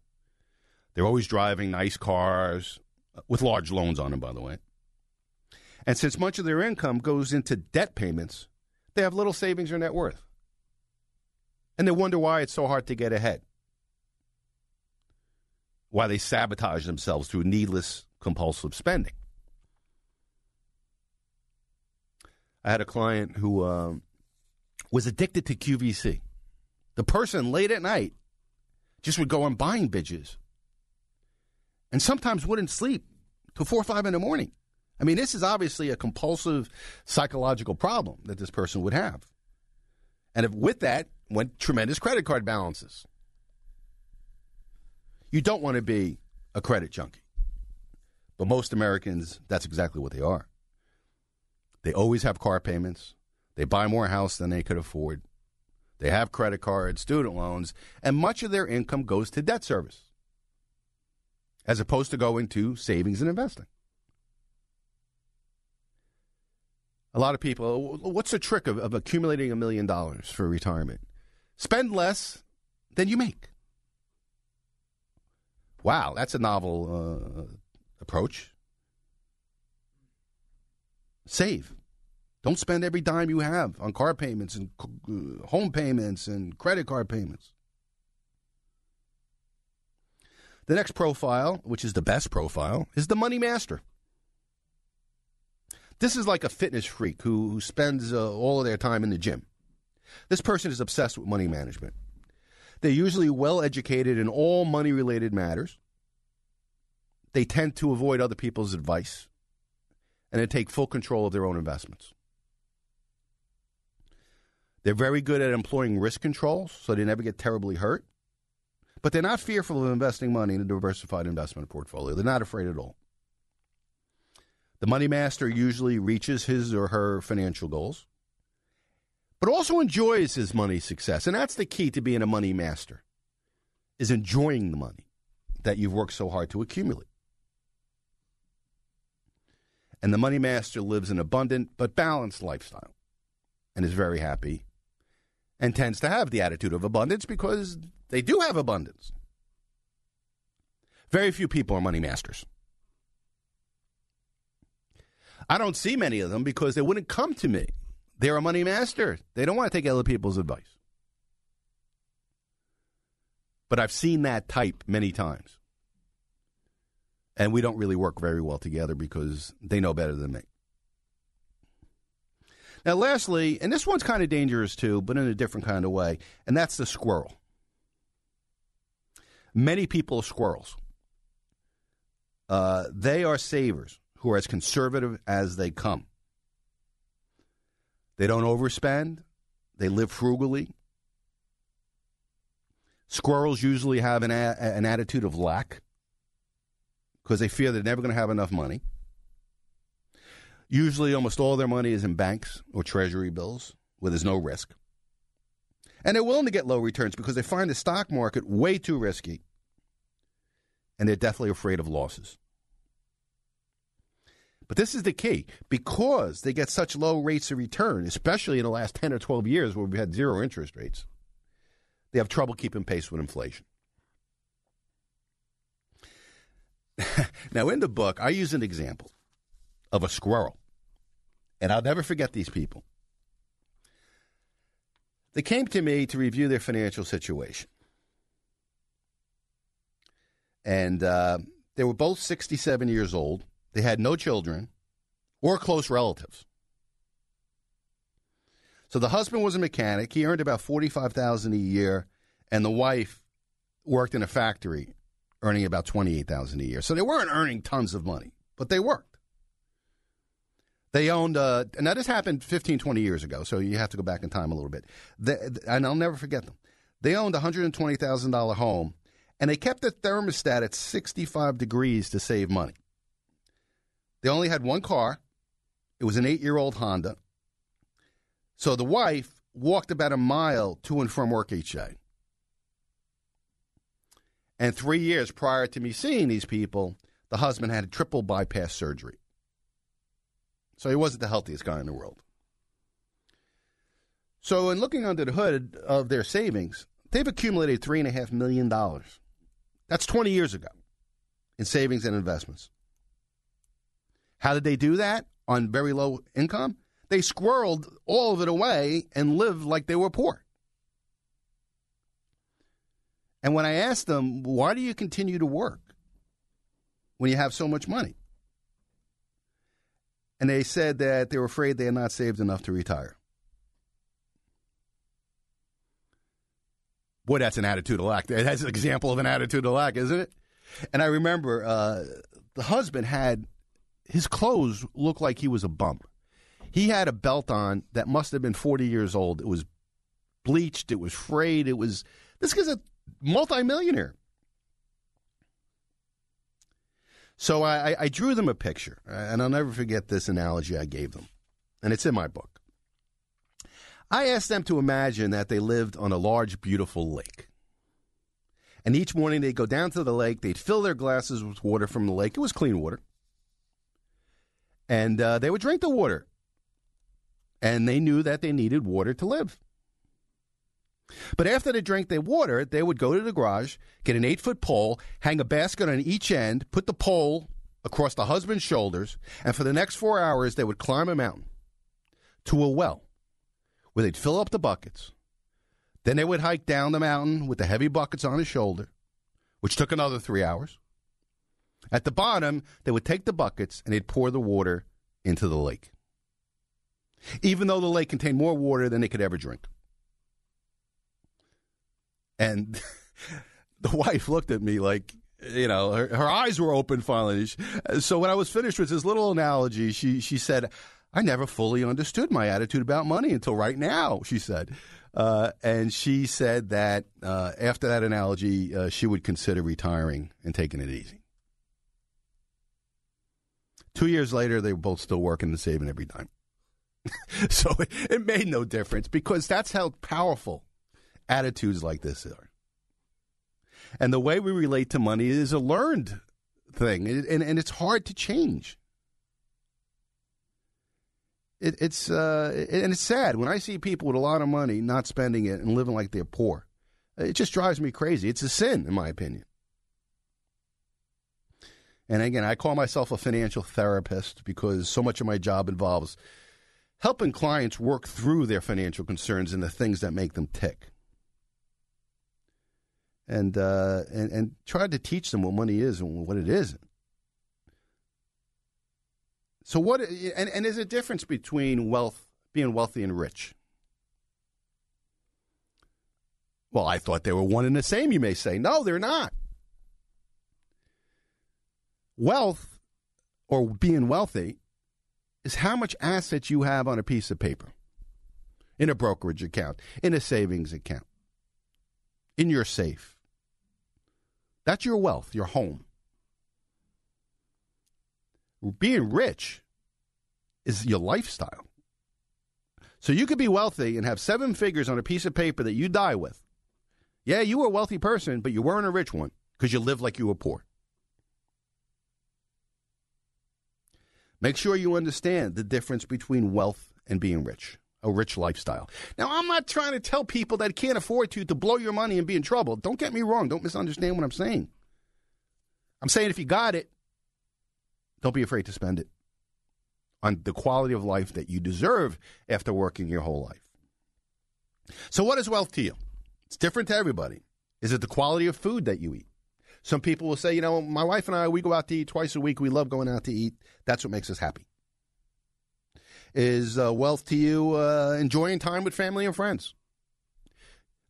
They're always driving nice cars uh, with large loans on them, by the way. And since much of their income goes into debt payments, they have little savings or net worth. And they wonder why it's so hard to get ahead why they sabotage themselves through needless compulsive spending. I had a client who um, was addicted to QVC. The person late at night just would go on buying bitches and sometimes wouldn't sleep till four or five in the morning. I mean, this is obviously a compulsive psychological problem that this person would have. And if with that went tremendous credit card balances. You don't want to be a credit junkie. But most Americans, that's exactly what they are. They always have car payments. They buy more house than they could afford. They have credit cards, student loans, and much of their income goes to debt service as opposed to going to savings and investing. A lot of people, what's the trick of, of accumulating a million dollars for retirement? Spend less than you make. Wow, that's a novel uh, approach. Save. Don't spend every dime you have on car payments and uh, home payments and credit card payments. The next profile, which is the best profile, is the money master. This is like a fitness freak who, who spends uh, all of their time in the gym. This person is obsessed with money management. They're usually well educated in all money related matters. They tend to avoid other people's advice and they take full control of their own investments. They're very good at employing risk controls so they never get terribly hurt. But they're not fearful of investing money in a diversified investment portfolio. They're not afraid at all. The money master usually reaches his or her financial goals, but also enjoys his money success. And that's the key to being a money master is enjoying the money that you've worked so hard to accumulate. And the money master lives an abundant but balanced lifestyle and is very happy and tends to have the attitude of abundance because they do have abundance. Very few people are money masters. I don't see many of them because they wouldn't come to me. They're a money master. They don't want to take other people's advice. But I've seen that type many times. And we don't really work very well together because they know better than me. Now, lastly, and this one's kind of dangerous too, but in a different kind of way, and that's the squirrel. Many people are squirrels. Uh, they are savers who are as conservative as they come. They don't overspend, they live frugally. Squirrels usually have an, a- an attitude of lack because they fear they're never going to have enough money. Usually, almost all their money is in banks or treasury bills where there's no risk. And they're willing to get low returns because they find the stock market way too risky. And they're definitely afraid of losses. But this is the key because they get such low rates of return, especially in the last 10 or 12 years where we've had zero interest rates, they have trouble keeping pace with inflation. now, in the book, I use an example of a squirrel. And I'll never forget these people. They came to me to review their financial situation. And uh, they were both 67 years old. They had no children or close relatives. So the husband was a mechanic. He earned about 45000 a year. And the wife worked in a factory, earning about 28000 a year. So they weren't earning tons of money, but they worked. They owned, uh, now this happened 15, 20 years ago, so you have to go back in time a little bit. They, and I'll never forget them. They owned a $120,000 home, and they kept the thermostat at 65 degrees to save money. They only had one car. It was an eight year old Honda. So the wife walked about a mile to and from work each day. And three years prior to me seeing these people, the husband had a triple bypass surgery. So he wasn't the healthiest guy in the world. So, in looking under the hood of their savings, they've accumulated $3.5 million. That's 20 years ago in savings and investments. How did they do that on very low income? They squirreled all of it away and lived like they were poor. And when I asked them, why do you continue to work when you have so much money? and they said that they were afraid they had not saved enough to retire. Boy, that's an attitude of lack. That's an example of an attitude of lack, isn't it? And I remember uh, the husband had his clothes looked like he was a bum. He had a belt on that must have been 40 years old. It was bleached, it was frayed, it was this guy's a multimillionaire. So I, I drew them a picture, and I'll never forget this analogy I gave them, and it's in my book. I asked them to imagine that they lived on a large, beautiful lake. And each morning they'd go down to the lake, they'd fill their glasses with water from the lake. It was clean water. And uh, they would drink the water. And they knew that they needed water to live. But after they drank their water, they would go to the garage, get an eight foot pole, hang a basket on each end, put the pole across the husband's shoulders, and for the next four hours, they would climb a mountain to a well where they'd fill up the buckets. Then they would hike down the mountain with the heavy buckets on his shoulder, which took another three hours. At the bottom, they would take the buckets and they'd pour the water into the lake, even though the lake contained more water than they could ever drink. And the wife looked at me like, you know, her, her eyes were open finally. So when I was finished with this little analogy, she, she said, I never fully understood my attitude about money until right now, she said. Uh, and she said that uh, after that analogy, uh, she would consider retiring and taking it easy. Two years later, they were both still working and saving every dime. so it, it made no difference because that's how powerful attitudes like this are. And the way we relate to money is a learned thing, and, and it's hard to change. It, it's uh, and it's sad when I see people with a lot of money not spending it and living like they're poor. It just drives me crazy. It's a sin, in my opinion. And again, I call myself a financial therapist because so much of my job involves helping clients work through their financial concerns and the things that make them tick and uh, and and tried to teach them what money is and what it isn't. So what? And and there's a difference between wealth, being wealthy and rich. Well, I thought they were one and the same. You may say, no, they're not. Wealth, or being wealthy, is how much assets you have on a piece of paper, in a brokerage account, in a savings account, in your safe that's your wealth, your home. Being rich is your lifestyle. So you could be wealthy and have seven figures on a piece of paper that you die with. Yeah, you were a wealthy person, but you weren't a rich one because you lived like you were poor. Make sure you understand the difference between wealth and being rich, a rich lifestyle. Now, I'm not trying to tell people that can't afford to to blow your money and be in trouble. Don't get me wrong. Don't misunderstand what I'm saying. I'm saying if you got it, don't be afraid to spend it on the quality of life that you deserve after working your whole life. So, what is wealth to you? It's different to everybody. Is it the quality of food that you eat? Some people will say, you know, my wife and I, we go out to eat twice a week. We love going out to eat. That's what makes us happy. Is uh, wealth to you uh, enjoying time with family and friends?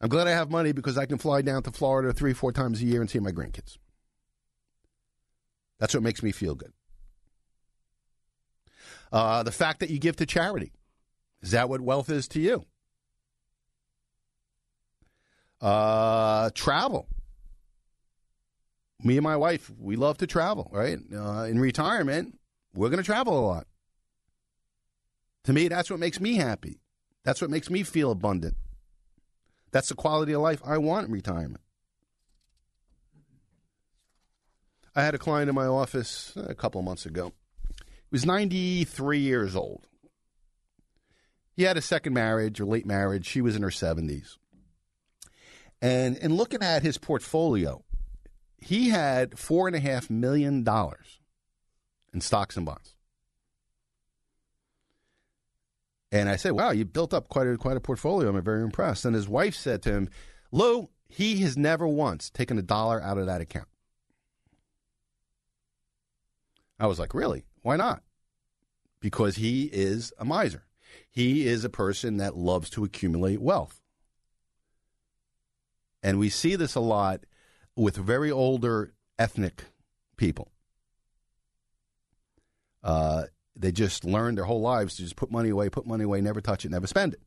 I'm glad I have money because I can fly down to Florida three, four times a year and see my grandkids. That's what makes me feel good. Uh, the fact that you give to charity is that what wealth is to you? Uh, travel. Me and my wife, we love to travel, right? Uh, in retirement, we're going to travel a lot. To me, that's what makes me happy. That's what makes me feel abundant. That's the quality of life I want in retirement. I had a client in my office a couple of months ago. He was 93 years old. He had a second marriage or late marriage. She was in her 70s. And in looking at his portfolio, he had $4.5 million in stocks and bonds. And I said, wow, you built up quite a, quite a portfolio. I'm very impressed. And his wife said to him, Lou, he has never once taken a dollar out of that account. I was like, really? Why not? Because he is a miser. He is a person that loves to accumulate wealth. And we see this a lot with very older ethnic people. Uh, they just learned their whole lives to just put money away, put money away, never touch it, never spend it.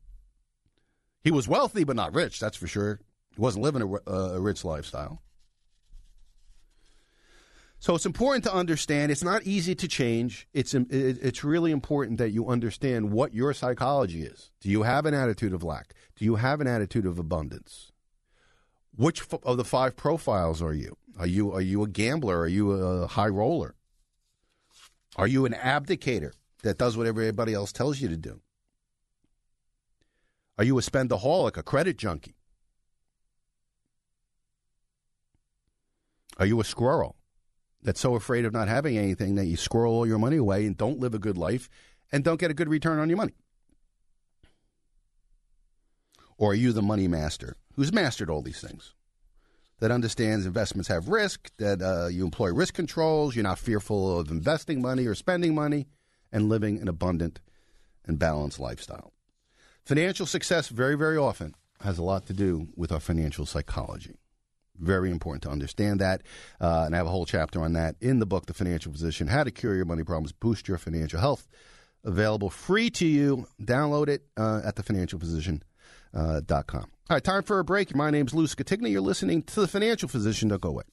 He was wealthy, but not rich, that's for sure. He wasn't living a, a rich lifestyle. So it's important to understand. It's not easy to change. It's it's really important that you understand what your psychology is. Do you have an attitude of lack? Do you have an attitude of abundance? Which of the five profiles are you? Are you are you a gambler? Are you a high roller? Are you an abdicator that does what everybody else tells you to do? Are you a spendaholic, a credit junkie? Are you a squirrel that's so afraid of not having anything that you squirrel all your money away and don't live a good life and don't get a good return on your money? Or are you the money master who's mastered all these things? That understands investments have risk, that uh, you employ risk controls, you're not fearful of investing money or spending money, and living an abundant and balanced lifestyle. Financial success, very, very often, has a lot to do with our financial psychology. Very important to understand that. Uh, and I have a whole chapter on that in the book, The Financial Physician How to Cure Your Money Problems, Boost Your Financial Health. Available free to you. Download it uh, at thefinancialphysician.com. Uh, .com. All right, time for a break. My name's Lou Scatigna. You're listening to The Financial Physician. Don't go away.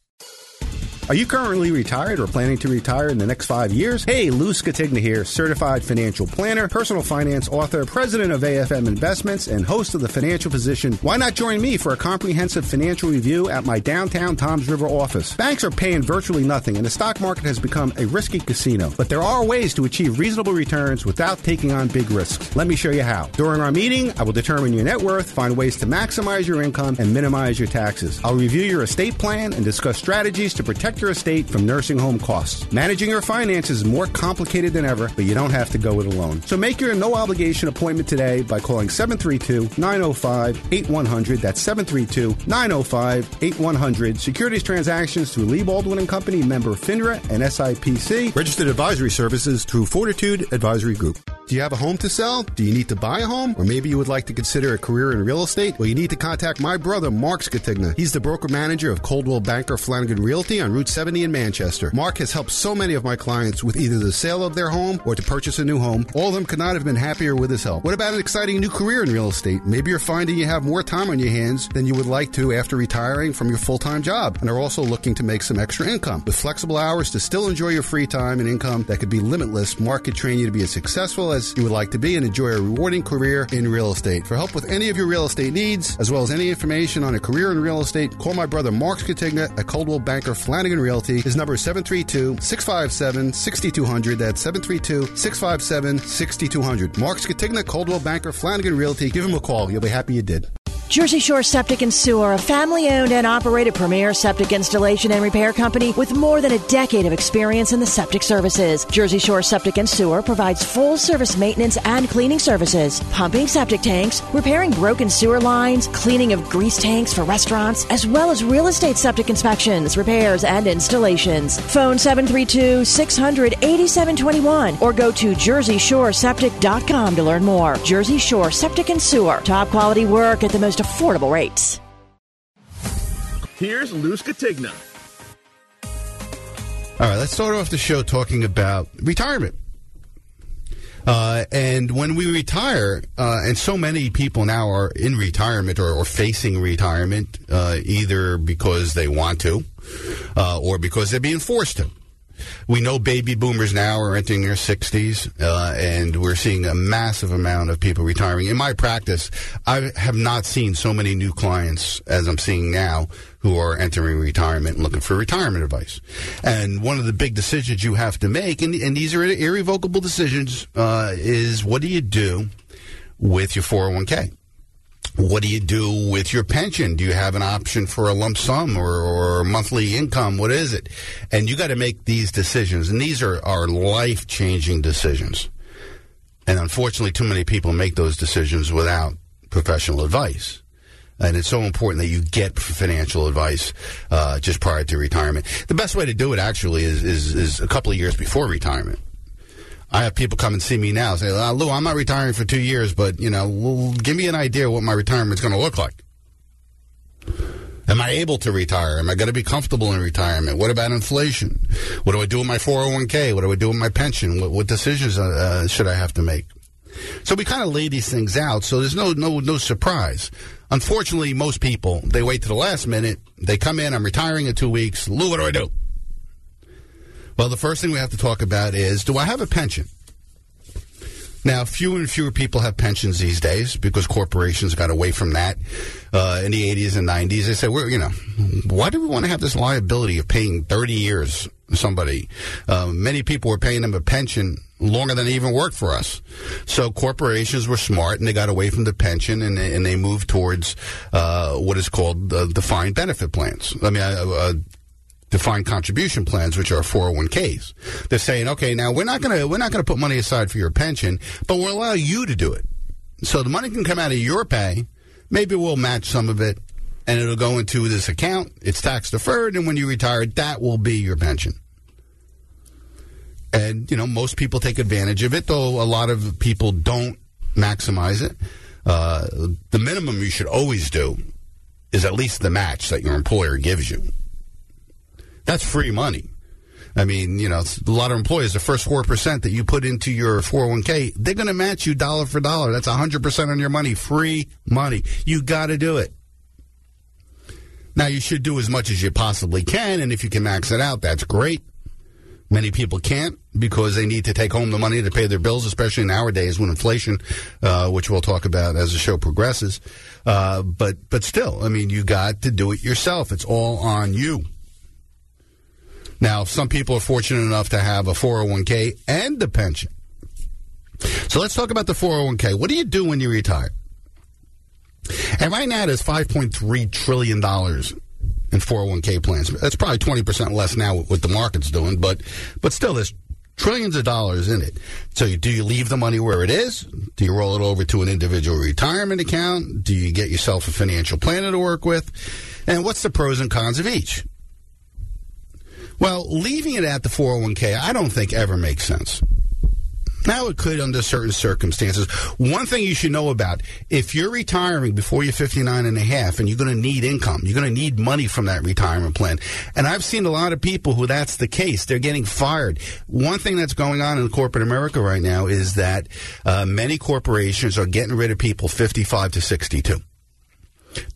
Are you currently retired or planning to retire in the next five years? Hey, Lou Scatigna here, certified financial planner, personal finance author, president of AFM Investments, and host of The Financial Physician. Why not join me for a comprehensive financial review at my downtown Toms River office? Banks are paying virtually nothing, and the stock market has become a risky casino. But there are ways to achieve reasonable returns without taking on big risks. Let me show you how. During our meeting, I will determine your net worth, find ways to maximize your income, and minimize your taxes. I'll review your estate plan and discuss strategies to protect your estate from nursing home costs. Managing your finances is more complicated than ever, but you don't have to go it alone. So make your no obligation appointment today by calling 732 905 8100. That's 732 905 8100. Securities transactions through Lee Baldwin and Company, member FINRA and SIPC. Registered advisory services through Fortitude Advisory Group. Do you have a home to sell? Do you need to buy a home? Or maybe you would like to consider a career in real estate? Well, you need to contact my brother, Mark Scatigna. He's the broker manager of Coldwell Banker Flanagan Realty on Route 70 in Manchester. Mark has helped so many of my clients with either the sale of their home or to purchase a new home. All of them could not have been happier with his help. What about an exciting new career in real estate? Maybe you're finding you have more time on your hands than you would like to after retiring from your full-time job and are also looking to make some extra income. With flexible hours to still enjoy your free time and income that could be limitless, Mark could train you to be as successful as you would like to be and enjoy a rewarding career in real estate. For help with any of your real estate needs, as well as any information on a career in real estate, call my brother Mark Scatigna at Coldwell Banker Flanagan Realty. His number is 732 657 6200. That's 732 657 6200. Mark Scatigna, Coldwell Banker Flanagan Realty. Give him a call. You'll be happy you did. Jersey Shore Septic and Sewer, a family owned and operated premier septic installation and repair company with more than a decade of experience in the septic services. Jersey Shore Septic and Sewer provides full service maintenance and cleaning services, pumping septic tanks, repairing broken sewer lines, cleaning of grease tanks for restaurants, as well as real estate septic inspections, repairs, and installations. Phone 732 600 8721 or go to jerseyshoreseptic.com to learn more. Jersey Shore Septic and Sewer, top quality work at the most affordable rates. Here's Lou Scatigna. All right, let's start off the show talking about retirement. Uh, and when we retire, uh, and so many people now are in retirement or, or facing retirement, uh, either because they want to uh, or because they're being forced to. We know baby boomers now are entering their 60s, uh, and we're seeing a massive amount of people retiring. In my practice, I have not seen so many new clients as I'm seeing now who are entering retirement and looking for retirement advice. And one of the big decisions you have to make, and, and these are irrevocable decisions, uh, is what do you do with your 401k? What do you do with your pension? Do you have an option for a lump sum or, or monthly income? What is it? And you got to make these decisions. And these are, are life changing decisions. And unfortunately, too many people make those decisions without professional advice. And it's so important that you get financial advice uh, just prior to retirement. The best way to do it actually is, is, is a couple of years before retirement. I have people come and see me now say, uh, Lou, I'm not retiring for two years, but, you know, give me an idea what my retirement's going to look like. Am I I able to retire? Am I going to be comfortable in retirement? What about inflation? What do I do with my 401k? What do I do with my pension? What, what decisions uh, uh, should I have to make? So we kind of lay these things out, so there's no no no surprise. Unfortunately, most people they wait to the last minute. They come in. I'm retiring in two weeks. Lou, what do I do? Well, the first thing we have to talk about is: Do I have a pension? Now, fewer and fewer people have pensions these days because corporations got away from that uh, in the 80s and 90s. They said, "We're, you know, why do we want to have this liability of paying 30 years somebody?" Uh, many people were paying them a pension longer than they even worked for us. So corporations were smart and they got away from the pension and, and they moved towards uh, what is called uh, defined benefit plans. I mean, defined contribution plans, which are 401ks. They're saying, okay, now we're not going to we're not going to put money aside for your pension, but we'll allow you to do it. So the money can come out of your pay. Maybe we'll match some of it, and it'll go into this account. It's tax deferred, and when you retire, that will be your pension. And you know, most people take advantage of it, though a lot of people don't maximize it. Uh, the minimum you should always do is at least the match that your employer gives you. That's free money. I mean, you know, a lot of employees, the first 4% that you put into your 401k, they're going to match you dollar for dollar. That's 100% on your money, free money. You got to do it. Now, you should do as much as you possibly can, and if you can max it out, that's great. Many people can't because they need to take home the money to pay their bills, especially nowadays when inflation, uh, which we'll talk about as the show progresses. Uh, but but still, I mean, you got to do it yourself. It's all on you. Now, some people are fortunate enough to have a 401k and a pension. So let's talk about the 401k. What do you do when you retire? And right now, there's $5.3 trillion in 401k plans. That's probably 20% less now what the market's doing, but, but still, there's trillions of dollars in it. So you, do you leave the money where it is? Do you roll it over to an individual retirement account? Do you get yourself a financial planner to work with? And what's the pros and cons of each? Well, leaving it at the 401k, I don't think ever makes sense. Now it could under certain circumstances. One thing you should know about, if you're retiring before you're 59 and a half and you're going to need income, you're going to need money from that retirement plan. And I've seen a lot of people who that's the case. They're getting fired. One thing that's going on in corporate America right now is that uh, many corporations are getting rid of people 55 to 62.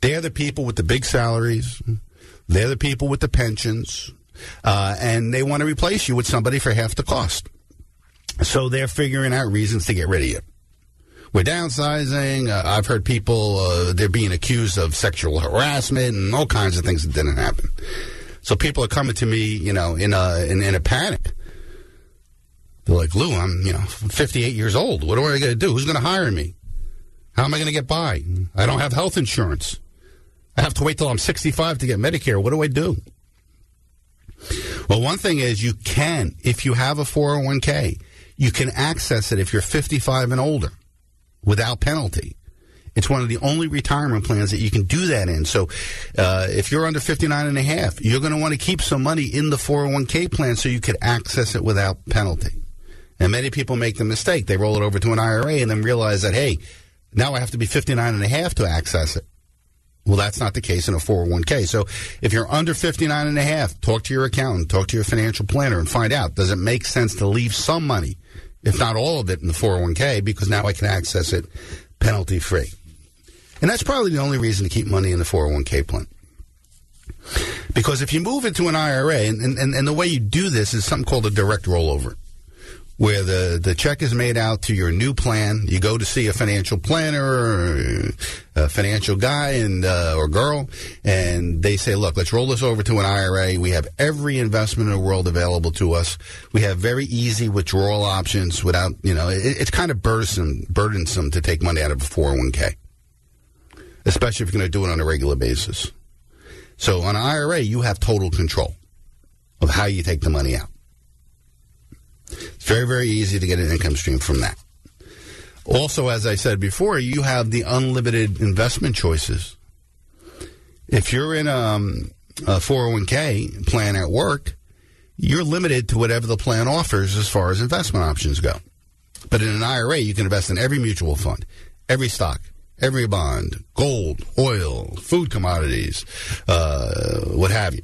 They're the people with the big salaries. They're the people with the pensions uh, and they want to replace you with somebody for half the cost. So they're figuring out reasons to get rid of you. We're downsizing. Uh, I've heard people uh, they're being accused of sexual harassment and all kinds of things that didn't happen. So people are coming to me, you know, in a in, in a panic. They're like, Lou, I'm you know 58 years old. What am I going to do? Who's going to hire me? How am I going to get by? I don't have health insurance. I have to wait till I'm 65 to get Medicare. What do I do? Well, one thing is you can, if you have a 401k, you can access it if you're 55 and older without penalty. It's one of the only retirement plans that you can do that in. So, uh, if you're under 59 and a half, you're going to want to keep some money in the 401k plan so you could access it without penalty. And many people make the mistake. They roll it over to an IRA and then realize that, hey, now I have to be 59 and a half to access it. Well, that's not the case in a 401k. So if you're under 59 and a half, talk to your accountant, talk to your financial planner and find out, does it make sense to leave some money, if not all of it in the 401k, because now I can access it penalty free. And that's probably the only reason to keep money in the 401k plan. Because if you move into an IRA, and, and, and the way you do this is something called a direct rollover where the, the check is made out to your new plan. You go to see a financial planner or a financial guy and uh, or girl, and they say, "Look, let's roll this over to an IRA. We have every investment in the world available to us. We have very easy withdrawal options without, you know, it, it's kind of burdensome burdensome to take money out of a 401k, especially if you're going to do it on a regular basis. So on an IRA, you have total control of how you take the money out. Very, very easy to get an income stream from that. Also, as I said before, you have the unlimited investment choices. If you're in um, a, a 401k plan at work, you're limited to whatever the plan offers as far as investment options go. But in an IRA, you can invest in every mutual fund, every stock, every bond, gold, oil, food commodities, uh, what have you.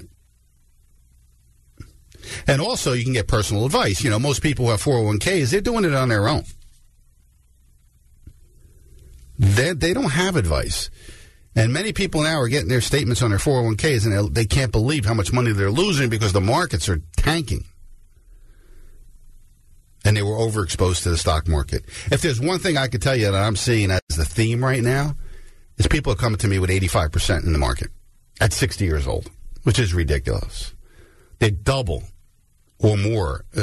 And also, you can get personal advice. You know, most people who have 401ks, they're doing it on their own. They, they don't have advice. And many people now are getting their statements on their 401ks and they, they can't believe how much money they're losing because the markets are tanking. And they were overexposed to the stock market. If there's one thing I could tell you that I'm seeing as the theme right now, is people are coming to me with 85% in the market at 60 years old, which is ridiculous. They double or more uh,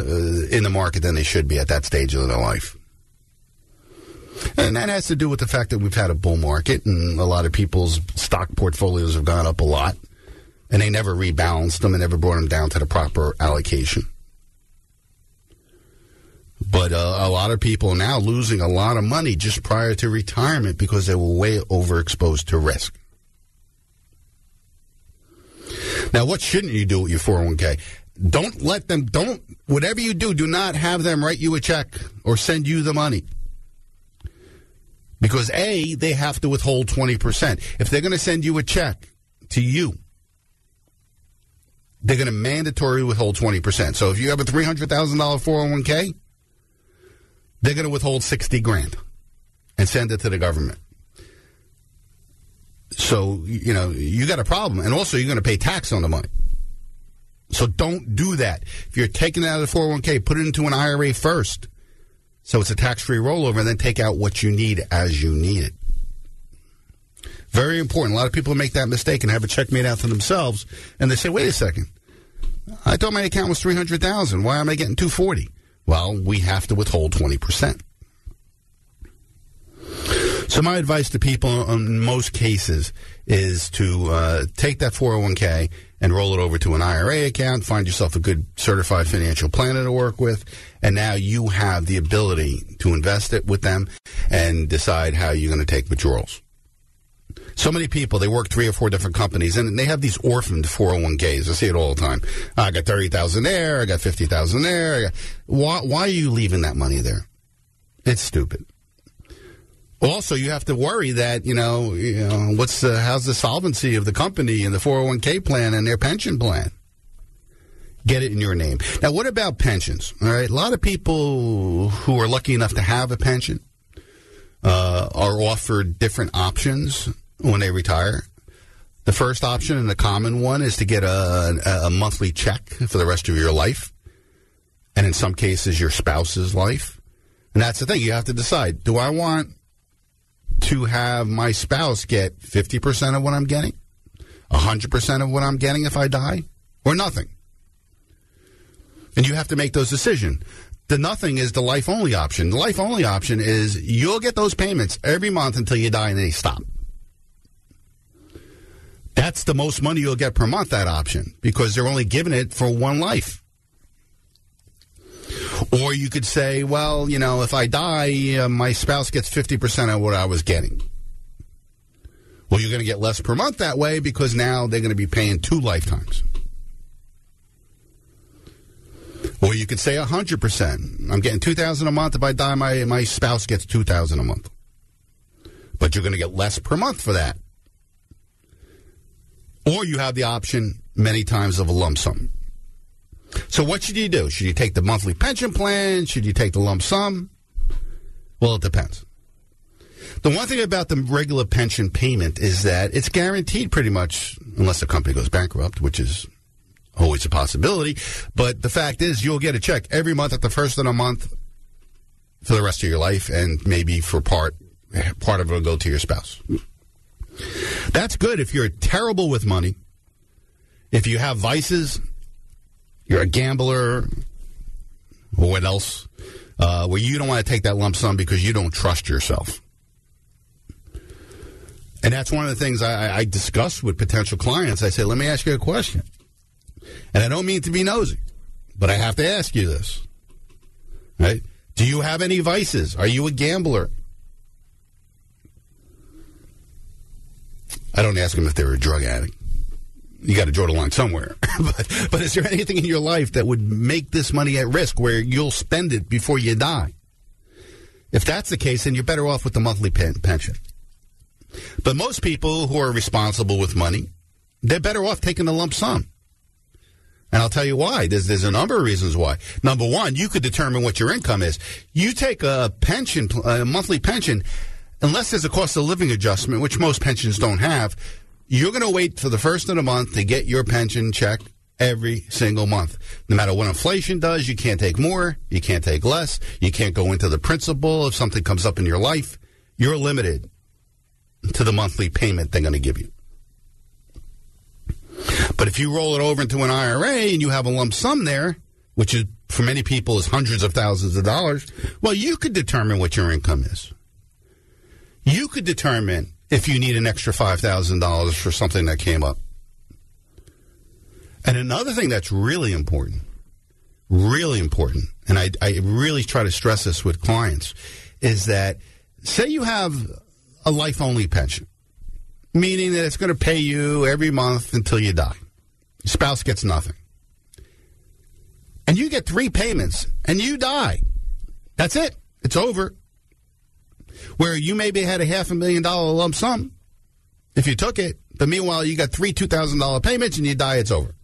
in the market than they should be at that stage of their life. And that has to do with the fact that we've had a bull market and a lot of people's stock portfolios have gone up a lot and they never rebalanced them and never brought them down to the proper allocation. But uh, a lot of people now losing a lot of money just prior to retirement because they were way overexposed to risk. Now, what shouldn't you do with your 401k? Don't let them, don't, whatever you do, do not have them write you a check or send you the money. Because A, they have to withhold 20%. If they're going to send you a check to you, they're going to mandatory withhold 20%. So if you have a $300,000 401k, they're going to withhold 60 grand and send it to the government. So, you know, you got a problem. And also, you're going to pay tax on the money. So don't do that. If you're taking it out of the 401k, put it into an IRA first. So it's a tax free rollover, and then take out what you need as you need it. Very important. A lot of people make that mistake and have a check made out to themselves, and they say, wait a second. I thought my account was 300000 Why am I getting 240 Well, we have to withhold 20%. So my advice to people in most cases is to uh, take that 401k and roll it over to an IRA account, find yourself a good certified financial planner to work with, and now you have the ability to invest it with them and decide how you're going to take withdrawals. So many people, they work three or four different companies and they have these orphaned 401ks. I see it all the time. I got 30,000 there. I got 50,000 there. Got... Why, why are you leaving that money there? It's stupid. Also, you have to worry that you know, you know what's the, how's the solvency of the company and the 401k plan and their pension plan. Get it in your name. Now, what about pensions? All right, a lot of people who are lucky enough to have a pension uh, are offered different options when they retire. The first option and the common one is to get a, a monthly check for the rest of your life, and in some cases, your spouse's life. And that's the thing. You have to decide: Do I want to have my spouse get 50% of what I'm getting, 100% of what I'm getting if I die, or nothing. And you have to make those decisions. The nothing is the life only option. The life only option is you'll get those payments every month until you die and they stop. That's the most money you'll get per month, that option, because they're only giving it for one life. Or you could say, well, you know, if I die, uh, my spouse gets 50% of what I was getting. Well, you're going to get less per month that way because now they're going to be paying two lifetimes. Or you could say 100%. I'm getting 2000 a month. If I die, my, my spouse gets 2000 a month. But you're going to get less per month for that. Or you have the option many times of a lump sum. So what should you do? Should you take the monthly pension plan? Should you take the lump sum? Well, it depends. The one thing about the regular pension payment is that it's guaranteed pretty much, unless the company goes bankrupt, which is always a possibility. But the fact is, you'll get a check every month at the first of the month for the rest of your life, and maybe for part part of it will go to your spouse. That's good if you're terrible with money. If you have vices, you're a gambler, or what else, uh, you don't want to take that lump sum because you don't trust yourself. And that's one of the things I, I discuss with potential clients. I say, let me ask you a question. And I don't mean to be nosy, but I have to ask you this. Right? Do you have any vices? Are you a gambler? I don't ask them if they're a drug addict you got to draw the line somewhere. but, but is there anything in your life that would make this money at risk where you'll spend it before you die? If that's the case, then you're better off with the monthly pen- pension. But most people who are responsible with money, they're better off taking the lump sum. And I'll tell you why. There's, there's a number of reasons why. Number one, you could determine what your income is. You take a pension, a monthly pension, unless there's a cost of living adjustment, which most pensions don't have, you're going to wait for the first of the month to get your pension check every single month. No matter what inflation does, you can't take more, you can't take less, you can't go into the principal if something comes up in your life. You're limited to the monthly payment they're going to give you. But if you roll it over into an IRA and you have a lump sum there, which is for many people is hundreds of thousands of dollars, well, you could determine what your income is. You could determine if you need an extra $5,000 for something that came up. And another thing that's really important, really important, and I, I really try to stress this with clients, is that say you have a life only pension, meaning that it's going to pay you every month until you die. Your spouse gets nothing. And you get three payments and you die. That's it. It's over. Where you maybe had a half a million dollar lump sum if you took it, but meanwhile you got three $2,000 payments and you die, it's over.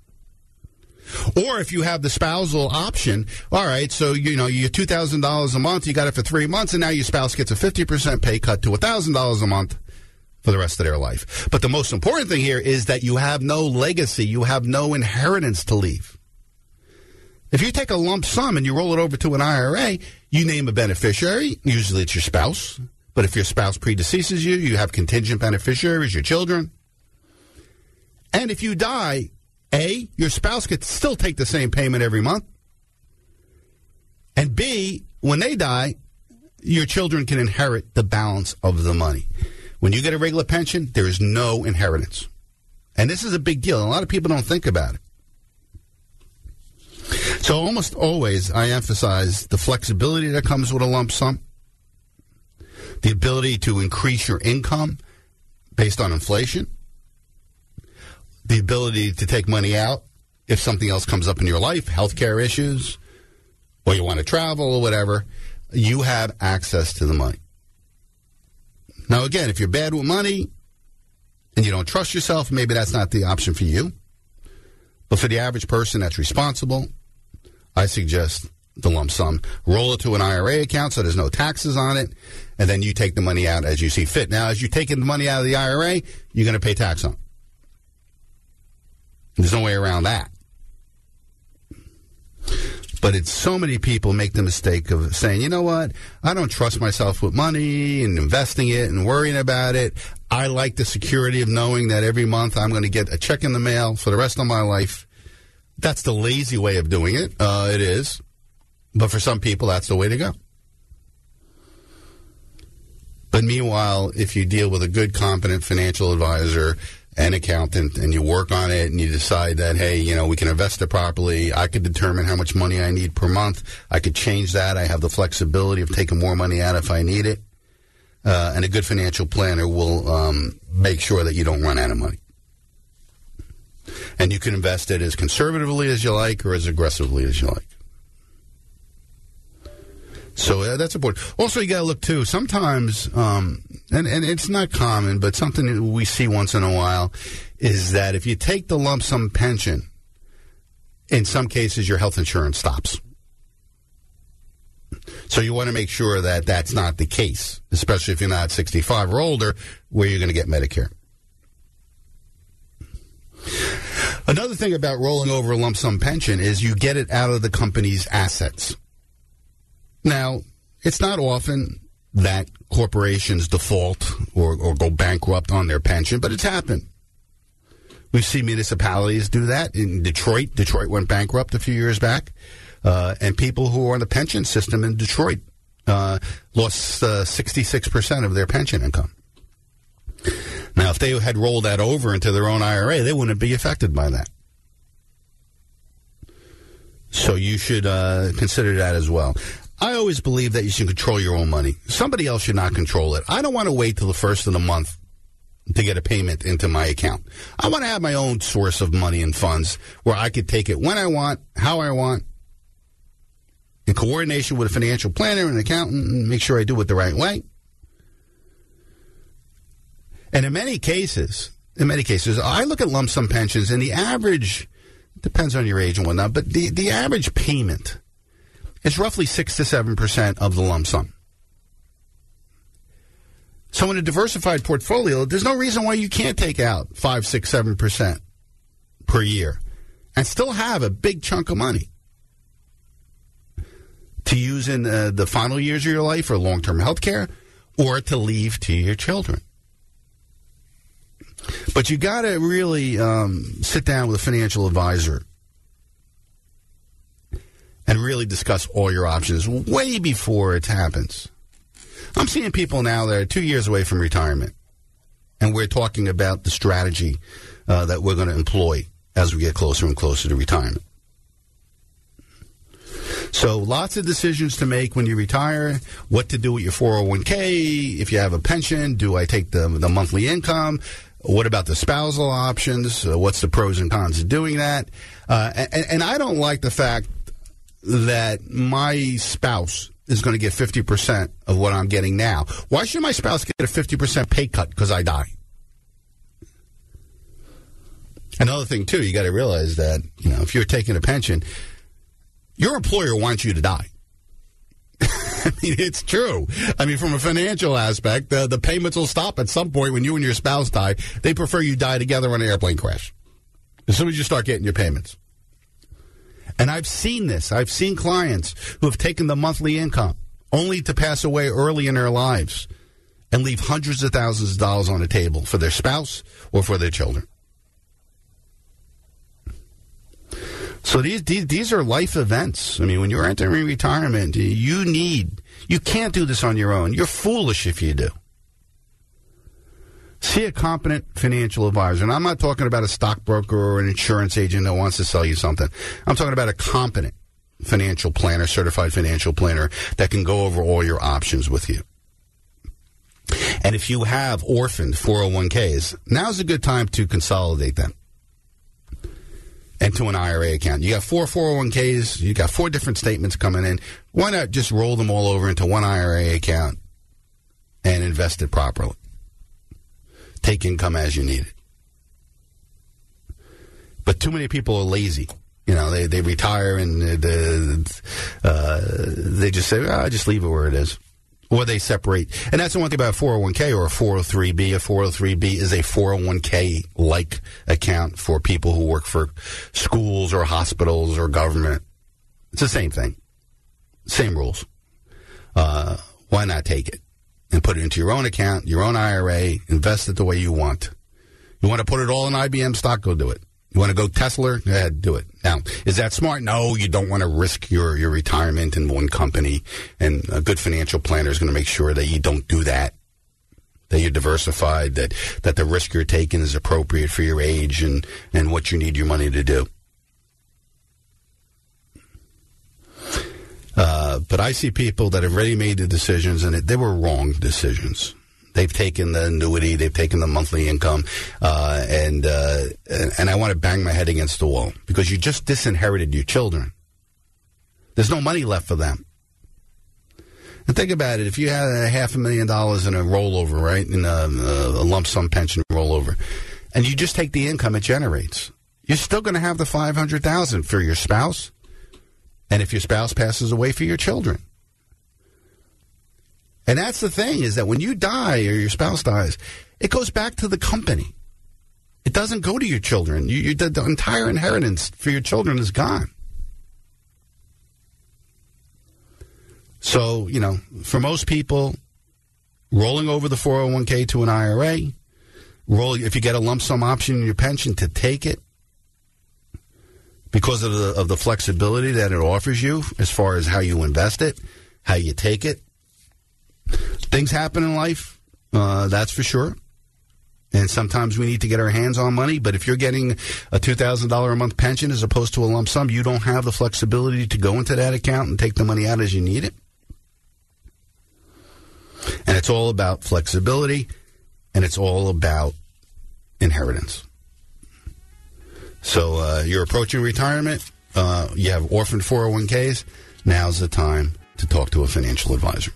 Or if you have the spousal option, all right, so you know you're two thousand dollars a month, you got it for three months, and now your spouse gets a fifty percent pay cut to thousand dollars a month for the rest of their life. But the most important thing here is that you have no legacy, you have no inheritance to leave. If you take a lump sum and you roll it over to an IRA, you name a beneficiary. Usually it's your spouse. But if your spouse predeceases you, you have contingent beneficiaries, your children. And if you die, a, your spouse could still take the same payment every month. And B, when they die, your children can inherit the balance of the money. When you get a regular pension, there is no inheritance. And this is a big deal. A lot of people don't think about it. So almost always I emphasize the flexibility that comes with a lump sum, the ability to increase your income based on inflation, the ability to take money out if something else comes up in your life, healthcare issues, or you want to travel or whatever, you have access to the money. Now, again, if you're bad with money and you don't trust yourself, maybe that's not the option for you. But for the average person that's responsible, I suggest the lump sum. Roll it to an IRA account so there's no taxes on it, and then you take the money out as you see fit. Now, as you're taking the money out of the IRA, you're going to pay tax on it. There's no way around that. But it's so many people make the mistake of saying, you know what, I don't trust myself with money and investing it and worrying about it. I like the security of knowing that every month I'm going to get a check in the mail for the rest of my life. That's the lazy way of doing it. Uh, it is. But for some people, that's the way to go. But meanwhile, if you deal with a good, competent financial advisor and accountant and you work on it and you decide that, hey, you know, we can invest it properly. I could determine how much money I need per month. I could change that. I have the flexibility of taking more money out if I need it. Uh, and a good financial planner will um, make sure that you don't run out of money. And you can invest it as conservatively as you like or as aggressively as you like. So uh, that's important. Also, you got to look too. Sometimes, um, and and it's not common, but something we see once in a while is that if you take the lump sum pension, in some cases your health insurance stops. So you want to make sure that that's not the case, especially if you're not 65 or older, where you're going to get Medicare. Another thing about rolling over a lump sum pension is you get it out of the company's assets. Now, it's not often that corporations default or, or go bankrupt on their pension, but it's happened. We see municipalities do that. In Detroit, Detroit went bankrupt a few years back. Uh, and people who are in the pension system in Detroit uh, lost uh, 66% of their pension income. Now, if they had rolled that over into their own IRA, they wouldn't be affected by that. So you should uh, consider that as well. I always believe that you should control your own money. Somebody else should not control it. I don't want to wait till the first of the month to get a payment into my account. I want to have my own source of money and funds where I could take it when I want, how I want, in coordination with a financial planner and accountant and make sure I do it the right way. And in many cases, in many cases, I look at lump sum pensions, and the average depends on your age and whatnot, but the, the average payment is roughly six to seven percent of the lump sum. So in a diversified portfolio, there's no reason why you can't take out five, six, seven percent per year and still have a big chunk of money to use in uh, the final years of your life for long-term health care or to leave to your children. But you got to really um, sit down with a financial advisor and really discuss all your options way before it happens. I'm seeing people now that are two years away from retirement, and we're talking about the strategy uh, that we're going to employ as we get closer and closer to retirement. So lots of decisions to make when you retire. What to do with your 401k? If you have a pension, do I take the the monthly income? What about the spousal options? Uh, what's the pros and cons of doing that? Uh, and, and I don't like the fact that my spouse is going to get 50% of what I'm getting now. Why should my spouse get a 50% pay cut because I die? Another thing, too, you got to realize that, you know, if you're taking a pension, your employer wants you to die. I mean, it's true. I mean, from a financial aspect, the, the payments will stop at some point when you and your spouse die. They prefer you die together on an airplane crash as soon as you start getting your payments. And I've seen this. I've seen clients who have taken the monthly income only to pass away early in their lives and leave hundreds of thousands of dollars on the table for their spouse or for their children. So these, these these are life events. I mean, when you're entering retirement, you need you can't do this on your own. You're foolish if you do. See a competent financial advisor. And I'm not talking about a stockbroker or an insurance agent that wants to sell you something. I'm talking about a competent financial planner, certified financial planner that can go over all your options with you. And if you have orphaned 401ks, now's a good time to consolidate them into an IRA account. You got four 401ks, you got four different statements coming in. Why not just roll them all over into one IRA account and invest it properly? Take income as you need it. But too many people are lazy. You know, they, they retire and uh, they just say, oh, I just leave it where it is or they separate. And that's the one thing about 401k or a 403b. A 403b is a 401k like account for people who work for schools or hospitals or government. It's the same thing, same rules. Uh, why not take it and put it into your own account, your own IRA, invest it the way you want? You want to put it all in IBM stock? Go do it. You want to go Tesla? Go ahead, do it. Now, is that smart? No, you don't want to risk your, your retirement in one company. And a good financial planner is going to make sure that you don't do that. That you're diversified, that, that the risk you're taking is appropriate for your age and, and what you need your money to do. Uh, but I see people that have already made the decisions and they were wrong decisions. They've taken the annuity, they've taken the monthly income, uh, and, uh, and I want to bang my head against the wall because you just disinherited your children. There's no money left for them. And think about it: if you had a half a million dollars in a rollover, right, in a, a lump sum pension rollover, and you just take the income it generates, you're still going to have the five hundred thousand for your spouse, and if your spouse passes away, for your children. And that's the thing is that when you die or your spouse dies, it goes back to the company. It doesn't go to your children. You, you, the, the entire inheritance for your children is gone. So, you know, for most people, rolling over the 401k to an IRA, roll if you get a lump sum option in your pension to take it because of the of the flexibility that it offers you as far as how you invest it, how you take it, Things happen in life, uh, that's for sure. And sometimes we need to get our hands on money. But if you're getting a $2,000 a month pension as opposed to a lump sum, you don't have the flexibility to go into that account and take the money out as you need it. And it's all about flexibility and it's all about inheritance. So uh, you're approaching retirement, uh, you have orphaned 401ks. Now's the time to talk to a financial advisor.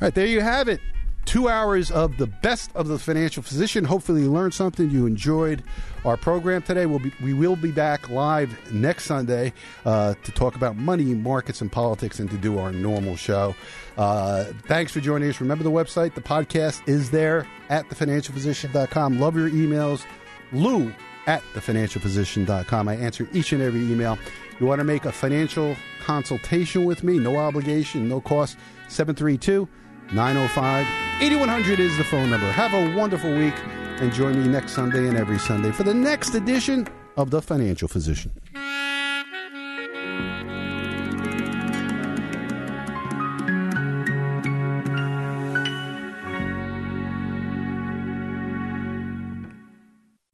Right, there you have it. two hours of the best of the financial physician. Hopefully, you learned something. You enjoyed our program today. We'll be, we will be back live next Sunday uh, to talk about money, markets, and politics and to do our normal show. Uh, thanks for joining us. Remember the website, the podcast is there at thefinancialphysician.com. Love your emails. Lou at thefinancialphysician.com. I answer each and every email. You want to make a financial consultation with me? No obligation, no cost. 732 905 8100 is the phone number. Have a wonderful week and join me next Sunday and every Sunday for the next edition of The Financial Physician.